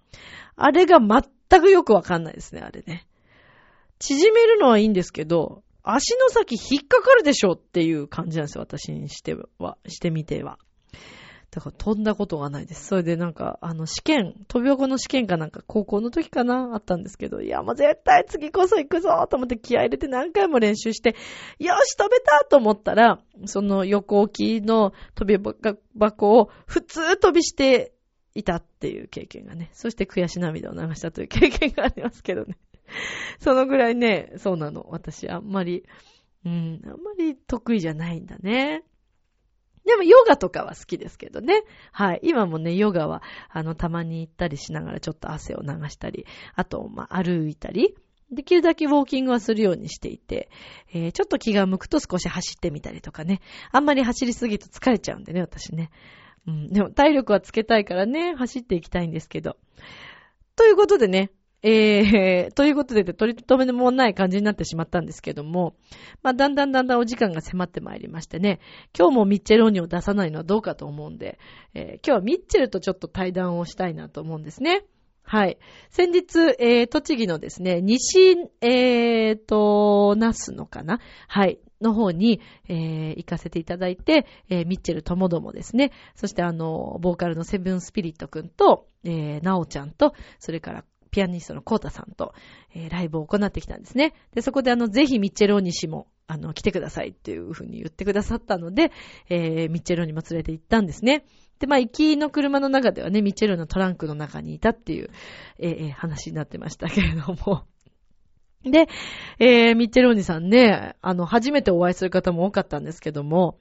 A: あれが全くよくわかんないですね、あれね。縮めるのはいいんですけど、足の先引っかかるでしょっていう感じなんですよ、私にしては、してみては。だから飛んだことがないです。それでなんか、あの試験、飛び横の試験かなんか高校の時かなあったんですけど、いやもう絶対次こそ行くぞと思って気合入れて何回も練習して、よし飛べたと思ったら、その横置きの飛び箱を普通飛びしていたっていう経験がね、そして悔し涙を流したという経験がありますけどね。<laughs> そのぐらいね、そうなの。私あんまり、うん、あんまり得意じゃないんだね。でも、ヨガとかは好きですけどね。はい。今もね、ヨガは、あの、たまに行ったりしながらちょっと汗を流したり、あと、まあ、歩いたり、できるだけウォーキングはするようにしていて、えーちょっと気が向くと少し走ってみたりとかね。あんまり走りすぎると疲れちゃうんでね、私ね。うん。でも、体力はつけたいからね、走っていきたいんですけど。ということでね、えー、<laughs> ということで、取り留めもない感じになってしまったんですけども、まあ、だんだんだんだんお時間が迫ってまいりましてね、今日もミッチェローニを出さないのはどうかと思うんで、えー今日はミッチェルとちょっと対談をしたいなと思うんですね。はい。先日、えー、栃木のですね、西、えーと、ナスのかな？はい。の方に、えー、行かせていただいて、えー、ミッチェルともどもですね、そしてあの、ボーカルのセブンスピリットくんと、えー、ナオちゃんと、それからピアニストのコータさんと、えーライブを行ってきたんですね。で、そこであの、ぜひミッチェローニ氏も、あの、来てくださいっていうふうに言ってくださったので、えーミッチェローニも連れて行ったんですね。で、まあ、行きの車の中ではね、ミッチェローニのトランクの中にいたっていう、えー話になってましたけれども。で、えー、ミッチェローニさんね、あの、初めてお会いする方も多かったんですけども、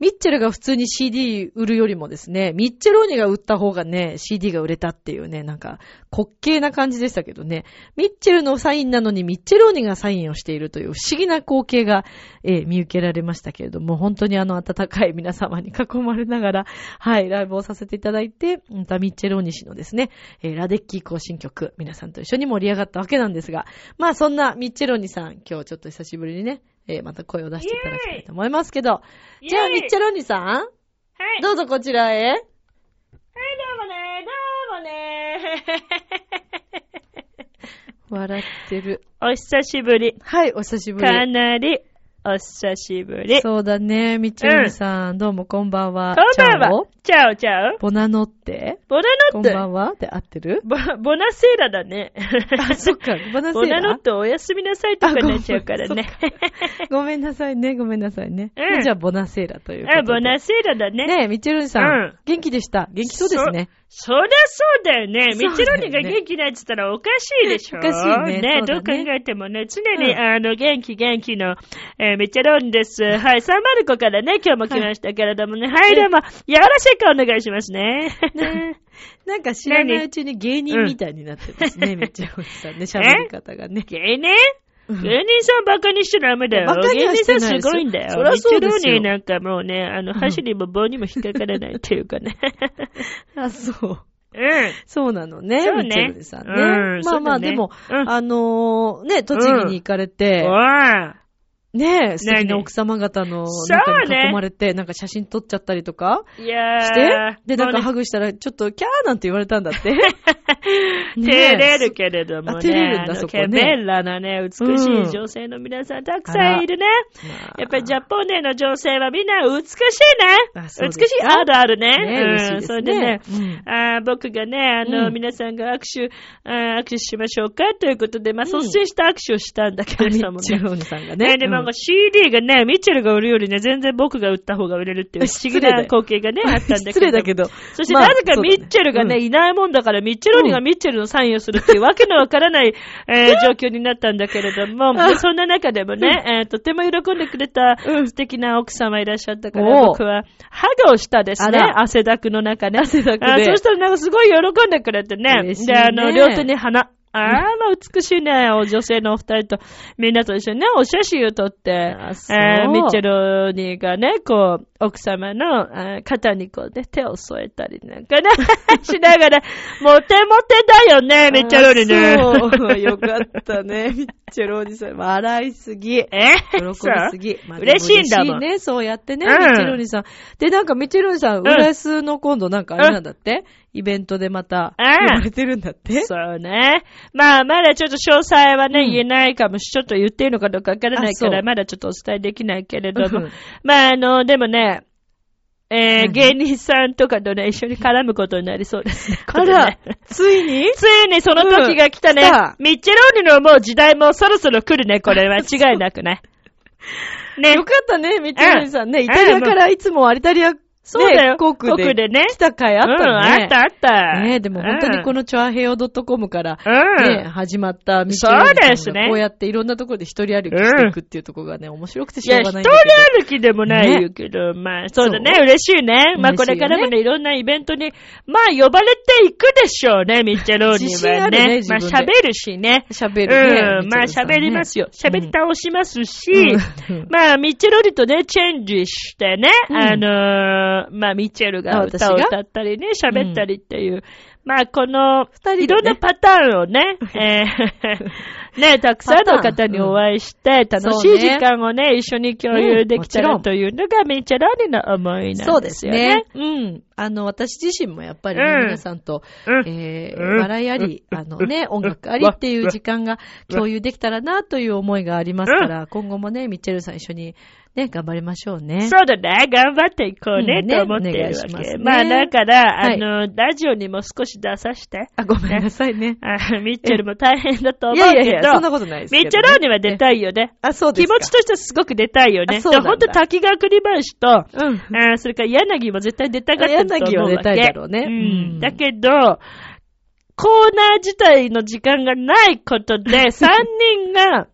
A: ミッチェルが普通に CD 売るよりもですね、ミッチェローニが売った方がね、CD が売れたっていうね、なんか、滑稽な感じでしたけどね、ミッチェルのサインなのにミッチェローニがサインをしているという不思議な光景が、えー見受けられましたけれども、本当にあの温かい皆様に囲まれながら、はい、ライブをさせていただいて、またミッチェローニ氏のですね、えーラデッキー行進曲、皆さんと一緒に盛り上がったわけなんですが、まあそんなミッチェローニさん、今日ちょっと久しぶりにね、えーまた声を出していただきたいと思いますけど、じゃあミッチェローニさん、
D: はい。
A: どうぞこちらへ。
D: はい、どうもね、どうもね。<laughs>
A: 笑ってる。
D: お久しぶり。
A: はい、お久しぶり。
D: かなり、お久しぶり。
A: そうだね、ミッチェローニさん、どうもこんばんは。
D: こんばんは。チャオチャオ。
A: ボナノって？
D: ボナ
A: こん
D: ノット。
A: ばんは？で合ってる？
D: ボボナセーラだね。
A: あ、そっか、ボナセ
D: ボナ
A: ーラ
D: ノットおやすみなさいとかになっちゃうからね。
A: ごめんなさいね、ごめんなさいね。
D: うん
A: じゃあ、ボナセーラということで。
D: あ、ボナセーラだね。
A: ねえ、ミッチェルーニさん,、
D: うん
A: 元気でした？元気そうですね。
D: そりゃそうだよね。
A: そうだよね
D: ミチロニが元気ないって言ったらおかしいでしょ。
A: おかしいねそうだね
D: どう考えてもね、常に、
A: うん
D: あの、元気元気の、えーミチロニです。はい、サンマルコからね、今日も来ましたけれどもね。はい、どうも、よろしくお願いしますね。
A: ねなんか知らないうちに芸人みたいになってますね、ミッチェルーニさんね、喋り方がね。
D: 芸ね
A: うん
D: 芸人さんバカにしちゃダメだよ。
A: バカに
D: 芸人さん
A: す
D: ごいんだよ。
A: そりゃそうですよ
D: なんかもうね、あの、箸にも棒にも引っかからないっていうかね。<laughs>
A: あ、そう。
D: うん。
A: そうなのね。
D: そうね
A: ミッチェルさんね。
D: うん
A: まあまあ、でも、
D: うん
A: あのーね、栃木に行かれて、ね、素敵
D: 何
A: な奥様方の中に囲まれて、なんか写真撮っちゃったりとか。して、で、なんかハグしたら、ちょっとキャーなんて言われたんだって。<laughs>
D: 照れるけれどもね。
A: あ照れるんだそこね
D: ケベッラなね、美しい女性の皆さんたくさんいるね。やっぱりジャポネの女性はみんな美しいね。美しいあるあるね。それでね、
A: うん
D: あー僕がね、あの、
A: うん
D: 皆さんが握手、握手しましょうかということで、まあ、
A: うん
D: 率先した握手をしたんだけれどもね。
A: ミッチェローニさんが
D: ね、
A: ね。
D: でも、
A: うん
D: CD がね、ミッチェルが売るよりね、全然僕が売った方が売れるっていう不思議な光景がね、あったんだけど。<laughs>
A: 失礼だけど。
D: そして
A: まあ
D: なぜかミッチェルがね、いないもんだから、ミッチェローニがミッチェルのサインをするっていうわけのわからない、<laughs> えー状況になったんだけれども、そんな中でもね、えーとても喜んでくれた
A: うん。
D: 素敵な奥様いらっしゃったから、僕はハグをしたですね汗だくの中ね。
A: 汗だくで。
D: あそしたらなんかすごい喜んでくれてね。
A: ね。
D: あの、両手に花。あー、まあ美しいね、お女性のお二人と、みんなと一緒にね、お写真を撮って、えーミッチェルニーがね、こう、奥様の肩にこうね、手を添えたりなんかね、<laughs> しながら、モテモテだよね、ミッチェルニーね。
A: そう、よかったね。<laughs> ミッチェローニさん。笑いすぎ。
D: え？
A: 喜びすぎ。まあ
D: 嬉しいんだもん
A: 嬉しいね、そうやってね、
D: うん
A: ミッチェローニさん。で、なんかミッチェローニさん、
D: ん
A: 浦安の今度なんかあれなんだって？イベントでまた、
D: うん
A: 呼ばれてるんだって？
D: そうね。まあ、まだちょっと詳細はね、
A: うん
D: 言えないかもし、ちょっと言っていいのかどうかわからないから、まだちょっとお伝えできないけれども
A: うん。
D: まあ、あの、でもね、えー、
A: 何？
D: 芸人さんとかとね、一緒に絡むことになりそうですね。<laughs>
A: あ
D: これね
A: ら、ついに？
D: ついにその時が来たね。
A: うん来た
D: ミッチェローニのもう時代もそろそろ来るね、これは。<laughs> 違いなくね。ね。
A: よかったね、ミッチェローニさんね。
D: うん
A: イタリアからいつもイタリア、
D: そうだよ。
A: 航空で
D: でね。
A: 来た回あったね。
D: うん、あったあった。
A: ねでも本当にこ
D: の、
A: のチョアヘヨ .com から、
D: うん。
A: ね、始まった道
D: そうですね
A: こうやっていろんなところで一人歩きしていくっていうところがね、面白くて
D: いや、
A: しょうが
D: 一人
A: ないんだけど。
D: 歩きでもないよけど、まあ、そうだね、嬉しいね。まあ、これからもね、いろんなイベントに、まあ、呼ばれていくでしょうね、ミッチェローニ
A: 自信ある
D: はね。
A: ね
D: まあ、喋るしね。
A: 喋るね。
D: うん、まあ、喋りますよ。喋り倒しますし、
A: うん
D: まあ、ミッチェローニとね、チェンジしてね、
A: うん
D: あのーまあ、ミッチェルが歌を歌ったりね、喋ったりっていう、まあ、この、
A: 二人でね。
D: いろんなパターンをね、<laughs> えー <laughs> ね、たくさんの方にお会いして、楽しい時間をね、一緒に共有できたらというのが、ミッチェローニの思いなん
A: そうです
D: ですよね。
A: ね。うん。あの、私自身もやっぱりね、
D: うん。
A: 皆さんと、
D: うん。
A: えー
D: うん。
A: 笑いあり、あのね、音楽ありっていう時間が共有できたらなという思いがありますから、今後もね、ミッチェルさん一緒にね、頑張りましょうね。
D: そうだね。頑張っていこうね、
A: うんね
D: と思っているわ
A: お願いしま。ね
D: まあ、だから、
A: はい
D: あの、ラジオにも少し出させて。
A: あ、ごめんなさいね。
D: あ <laughs> ミッチェルも大変だと思
A: いう
D: けど、
A: やいやいや、そんなことないですけど、
D: ミッチェローニは出たいよね。
A: あ、そうですか。
D: 気持ちとしてはすごく出たいよね。
A: あそう
D: ほんと滝川栗林と、
A: うん。
D: あーそれから柳も絶対出たがってると思う。
A: 柳は出たいだろうね
D: う
A: うん
D: ん。だけど、コーナー自体の時間がないことで、<laughs> 3人が、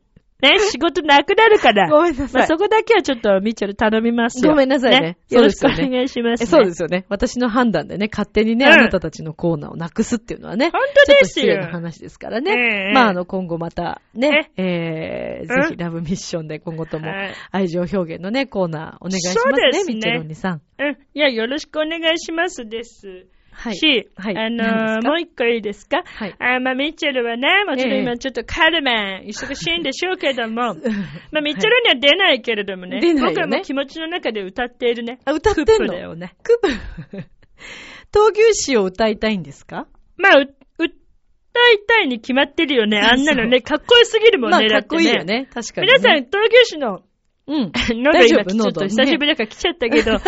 D: ね、仕事なくなるから。
A: ごめんなさい
D: まあ、そこだけはちょっとミッチェル頼みますよ。
A: ごめんなさいね
D: よろしくお願いします、
A: えそうですよね。私の判断でね、勝手にね、
D: うん
A: あなたたちのコーナーをなくすっていうのはね、
D: 本当ですよ
A: ちょっと失礼な話ですからね。
D: ええ
A: まあ、あの、今後またね、えー、
D: うん
A: ぜひラブミッションで今後とも
D: はい
A: 愛情表現のね、コーナーお願いします
D: そう
A: ね、
D: ですね
A: ミッチェロニさん。
D: うん。いや、よろしくお願いしますです。
A: はい。
D: し、
A: はい
D: あのーもう一個いいですか？
A: はい
D: あまあ、ミッチェルはね、もちろん
A: ええ
D: 今ちょっとカルメン、忙しいんでしょうけども、<laughs> まあ、ミッチェルには出ないけれどもね、
A: 出ないよね
D: 僕はもう気持ちの中で歌っているね。
A: あ、歌ってん
D: クップ
A: の
D: だよね。
A: クップ。<laughs> 闘牛士を歌いたいんですか？
D: まあ、う、歌いたいに決まってるよね。あんなのね、かっこよすぎるもんね、
A: まあ、かっこいいよね。確かに、ね。
D: 皆さん、闘牛士の
A: うん。<laughs>
D: 喉
A: 大丈夫？
D: 今ちょっと
A: 喉。
D: 久しぶりだから来ちゃったけど、<laughs> あの、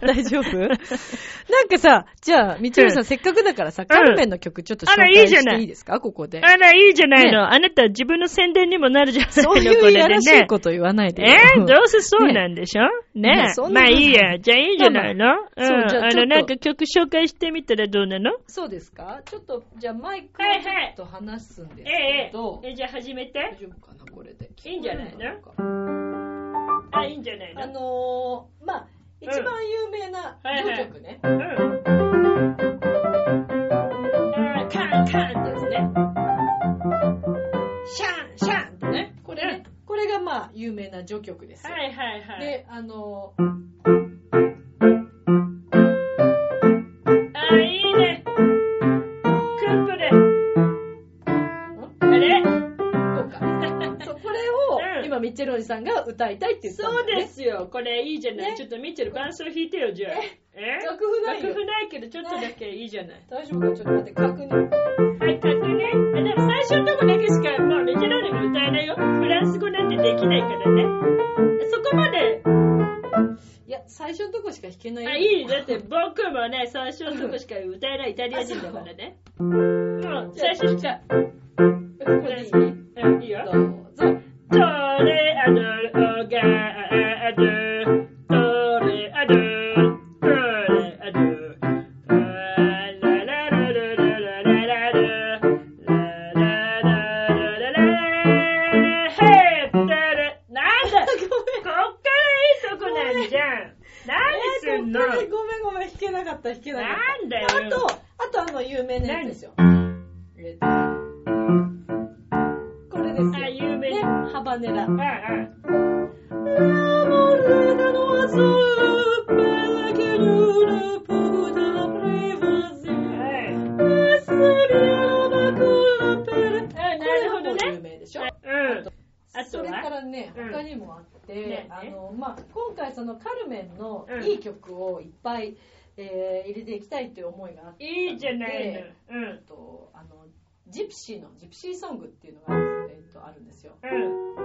A: 大丈夫？なんかさ、じゃあ、みちるさん、
D: うん。
A: せっかくだからさ、カルメンの曲ちょっと紹
D: あらいい
A: 介
D: じゃない
A: していいですか？ここで。
D: あら、いいじゃない。の。
A: ね
D: あなた自分の宣伝にもなるじゃないの、
A: そういういやらしい
D: ね。
A: こと言わないでよ。
D: え？ー、どうせそうなんでしょ？ね。まあいいや。じゃあいいんじゃないの、
A: う
D: うん。あの、なんか曲紹介してみたらどうなの？
A: そうですか？ちょっと、じゃあマイクをちょっと話すんです
D: ええ
A: けど、
D: ええ。じゃあ始めて。
A: 大。丈夫かな？これで。
D: いいんじゃないの？あ、いいんじゃないの？
A: あのー、まあ、一番有名な
D: はいはい
A: 序曲ね。
D: うん。あーカンカンですね。シャン、シャン、
A: 有名な序曲ですよ。
D: はいはいはい。
A: で、あの、
D: あ、ッ
A: チェローニさんが歌いたいって言ったんだ
D: そう
A: よね。
D: ですよ。これいいじゃない。
A: ね
D: ちょっとミッチェル伴奏弾いてよ、じゃあ。え？
A: 楽譜ないよ
D: 楽譜ないけど、ちょっとだけいいじゃない。
A: 大丈夫か？ちょっと待って、確認。
D: はい、確認。あでも最初のとこだけしか、まあ、ミッチェローニも歌えないよ。フランス語なんてできないからね。そこまで、
A: いや、最初のとこしか弾けないよ。
D: あ、いい。だって僕もね、最初のとこしか歌えないイタリア人だからね。もう、最初しか。
A: あ
D: るん
A: ですよ。
D: うん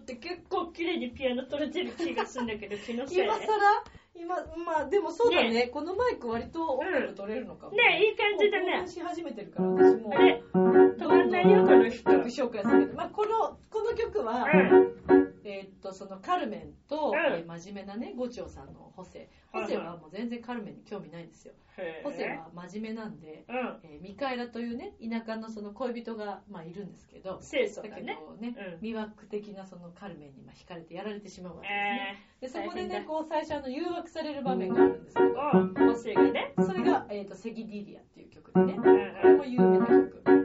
A: って
D: 結構綺麗にピアノ取れてる気がするんだけど <laughs> 気のせいね
A: 今更？今、まあでもそうだね、このマイク割と音楽取れるのかも。
D: ね。いい感じだね。
A: し始めてるから、私も。
D: あれ止まんないよこの人。
A: 曲紹介するけど、まあ、このこの曲は、
D: うん
A: えーっとそのカルメンと、
D: うん。
A: えー真面目なね五丁さんのホセ。ホセはもう全然カルメンに興味ないんですよ、ホセは真面目なんで、
D: うん。
A: えーミカエラというね田舎のその恋人が、まあ、いるんですけど
D: 清楚
A: だけど
D: だね
A: ね、
D: うん。
A: 魅惑的なそのカルメンにまあ惹かれてやられてしまうわけですね、でそこでねこう最初あの誘惑される場面があるんですけど
D: お母性がね。
A: それが、えー、とセギディリアっていう曲でね。
D: うん。
A: これも有名な曲。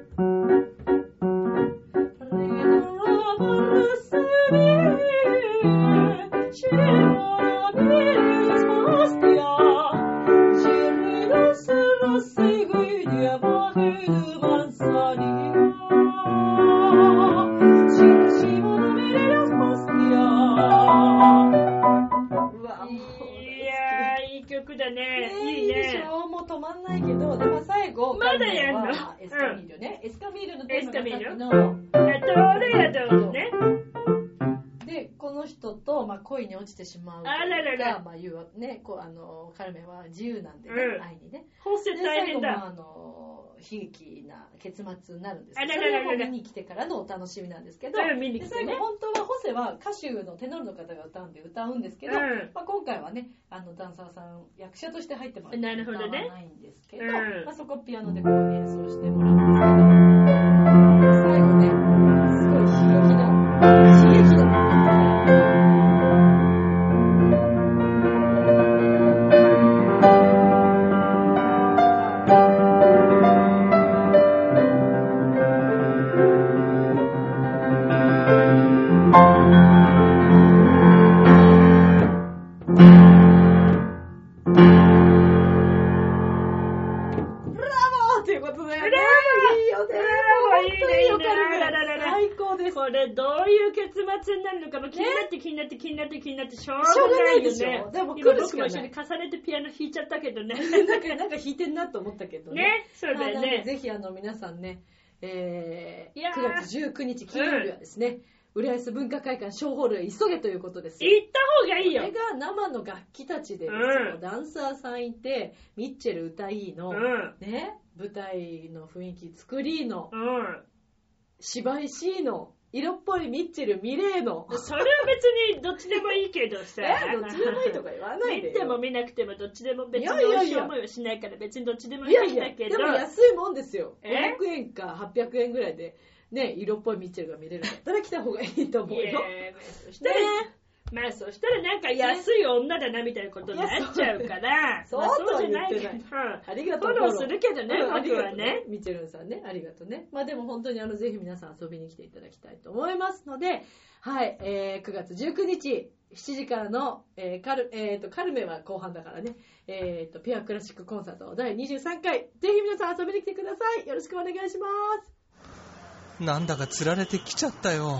D: い
A: うか、
D: ら
A: まあ、いうわね、こう、あの、カルメンは自由なんでね、
D: うん。
A: 愛にね。
D: 法制
A: で、
D: 大変だ。
A: あの、悲劇な結末になるんですけど、それはもう見に来てからのお楽しみなんですけど、
D: うん見に来ね。
A: 本当はホセは歌手のテノールの方が歌うんで歌うんですけど、
D: うん。
A: まあ、今回はね、あの、ダンサーさん、役者として入ってもらって歌わないんですけど、
D: うん。
A: まあ、そこピアノでこう演奏してもらうんですった
D: けどね <laughs>
A: なんか、なんか弾いてんなと思ったけどね。
D: ねそうだよね
A: ぜひあの皆さんね、えー、
D: いやー
A: 9月19日金曜日はですね、浦安文化会館小ホールへ急げということですよ。
D: 行った方がいいよ
A: これ。が生の楽器たちで
D: うん
A: ダンサーさんいて、ミッチェル歌いいの、
D: うん。
A: ね、舞台の雰囲気作りいの、
D: うん。
A: 芝居しいの、色っぽいミッチェル見れーの。
D: それは別にどっちでもいいけどさ。<laughs>
A: え、どっちでもいいとか言わないでよ。
D: 見ても見なくてもどっちでも別に
A: いやいやいや
D: 美味しい思いはしないから別にどっちでもい
A: いやいや、
D: いんだけど。
A: でも安いもんですよ。
D: え
A: ？500円か800円ぐらいで、ね、色っぽいミッチェルが見れるんだったら来た方がいいと思う
D: いや
A: よ。
D: そしたら、まあそしたらなんか安い女だなみたいなことになっちゃうから、
A: そう
D: まあ
A: そう
D: じゃないけど、
A: ありがとう。
D: フォローするけどね
A: うんありがとう
D: 僕はね。
A: ミッチェルンさんね、ありがとうね。まあでも本当にあの、ぜひ皆さん遊びに来ていただきたいと思いますので、はい、えー、9月19日、7時からの、えー、カル、えーと、カルメは後半だからね、えーと、ピュアクラシックコンサート第23回、ぜひ皆さん遊びに来てください。よろしくお願いします。
B: なんだか釣られてきちゃったよ。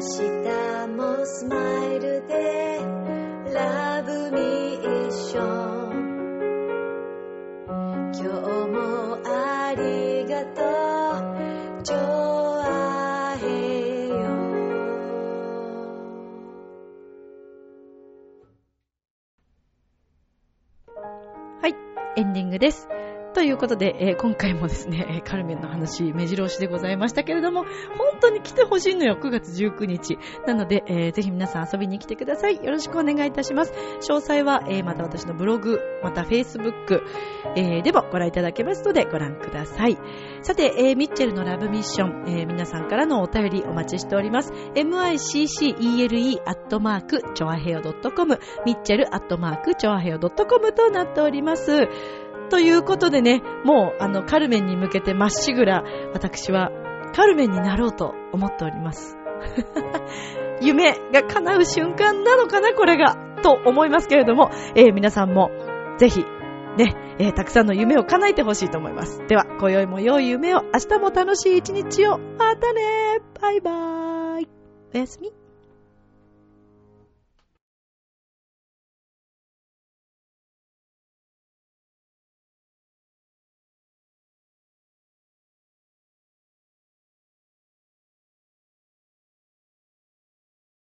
E: 日もスマイルでラブミーション今日もありがとう。ジョアヘヨ
A: はい、エンディングです。ということで、えー今回もですね、えーカルメンの話、目白押しでございましたけれども、本当に来てほしいのよ、9月19日。なので、えーぜひ皆さん遊びに来てください。よろしくお願いいたします。詳細は、えーまた私のブログ、また Facebook、えーでもご覧いただけますのでご覧ください。さて、えーミッチェルのラブミッション、えー皆さんからのお便りお待ちしております。miccele アットマーク、チョアヘヨ .com、ミッチェルアットマーク、チョアヘヨ .com となっております。ということでね、もう、あの、カルメンに向けてまっしぐら、私は、カルメンになろうと思っております。<laughs> 夢が叶う瞬間なのかな、これが。と思いますけれども、えー皆さんも、ぜひ、ね、えーたくさんの夢を叶えてほしいと思います。では、今宵も良い夢を、明日も楽しい一日を。またねバイバーイおやすみ。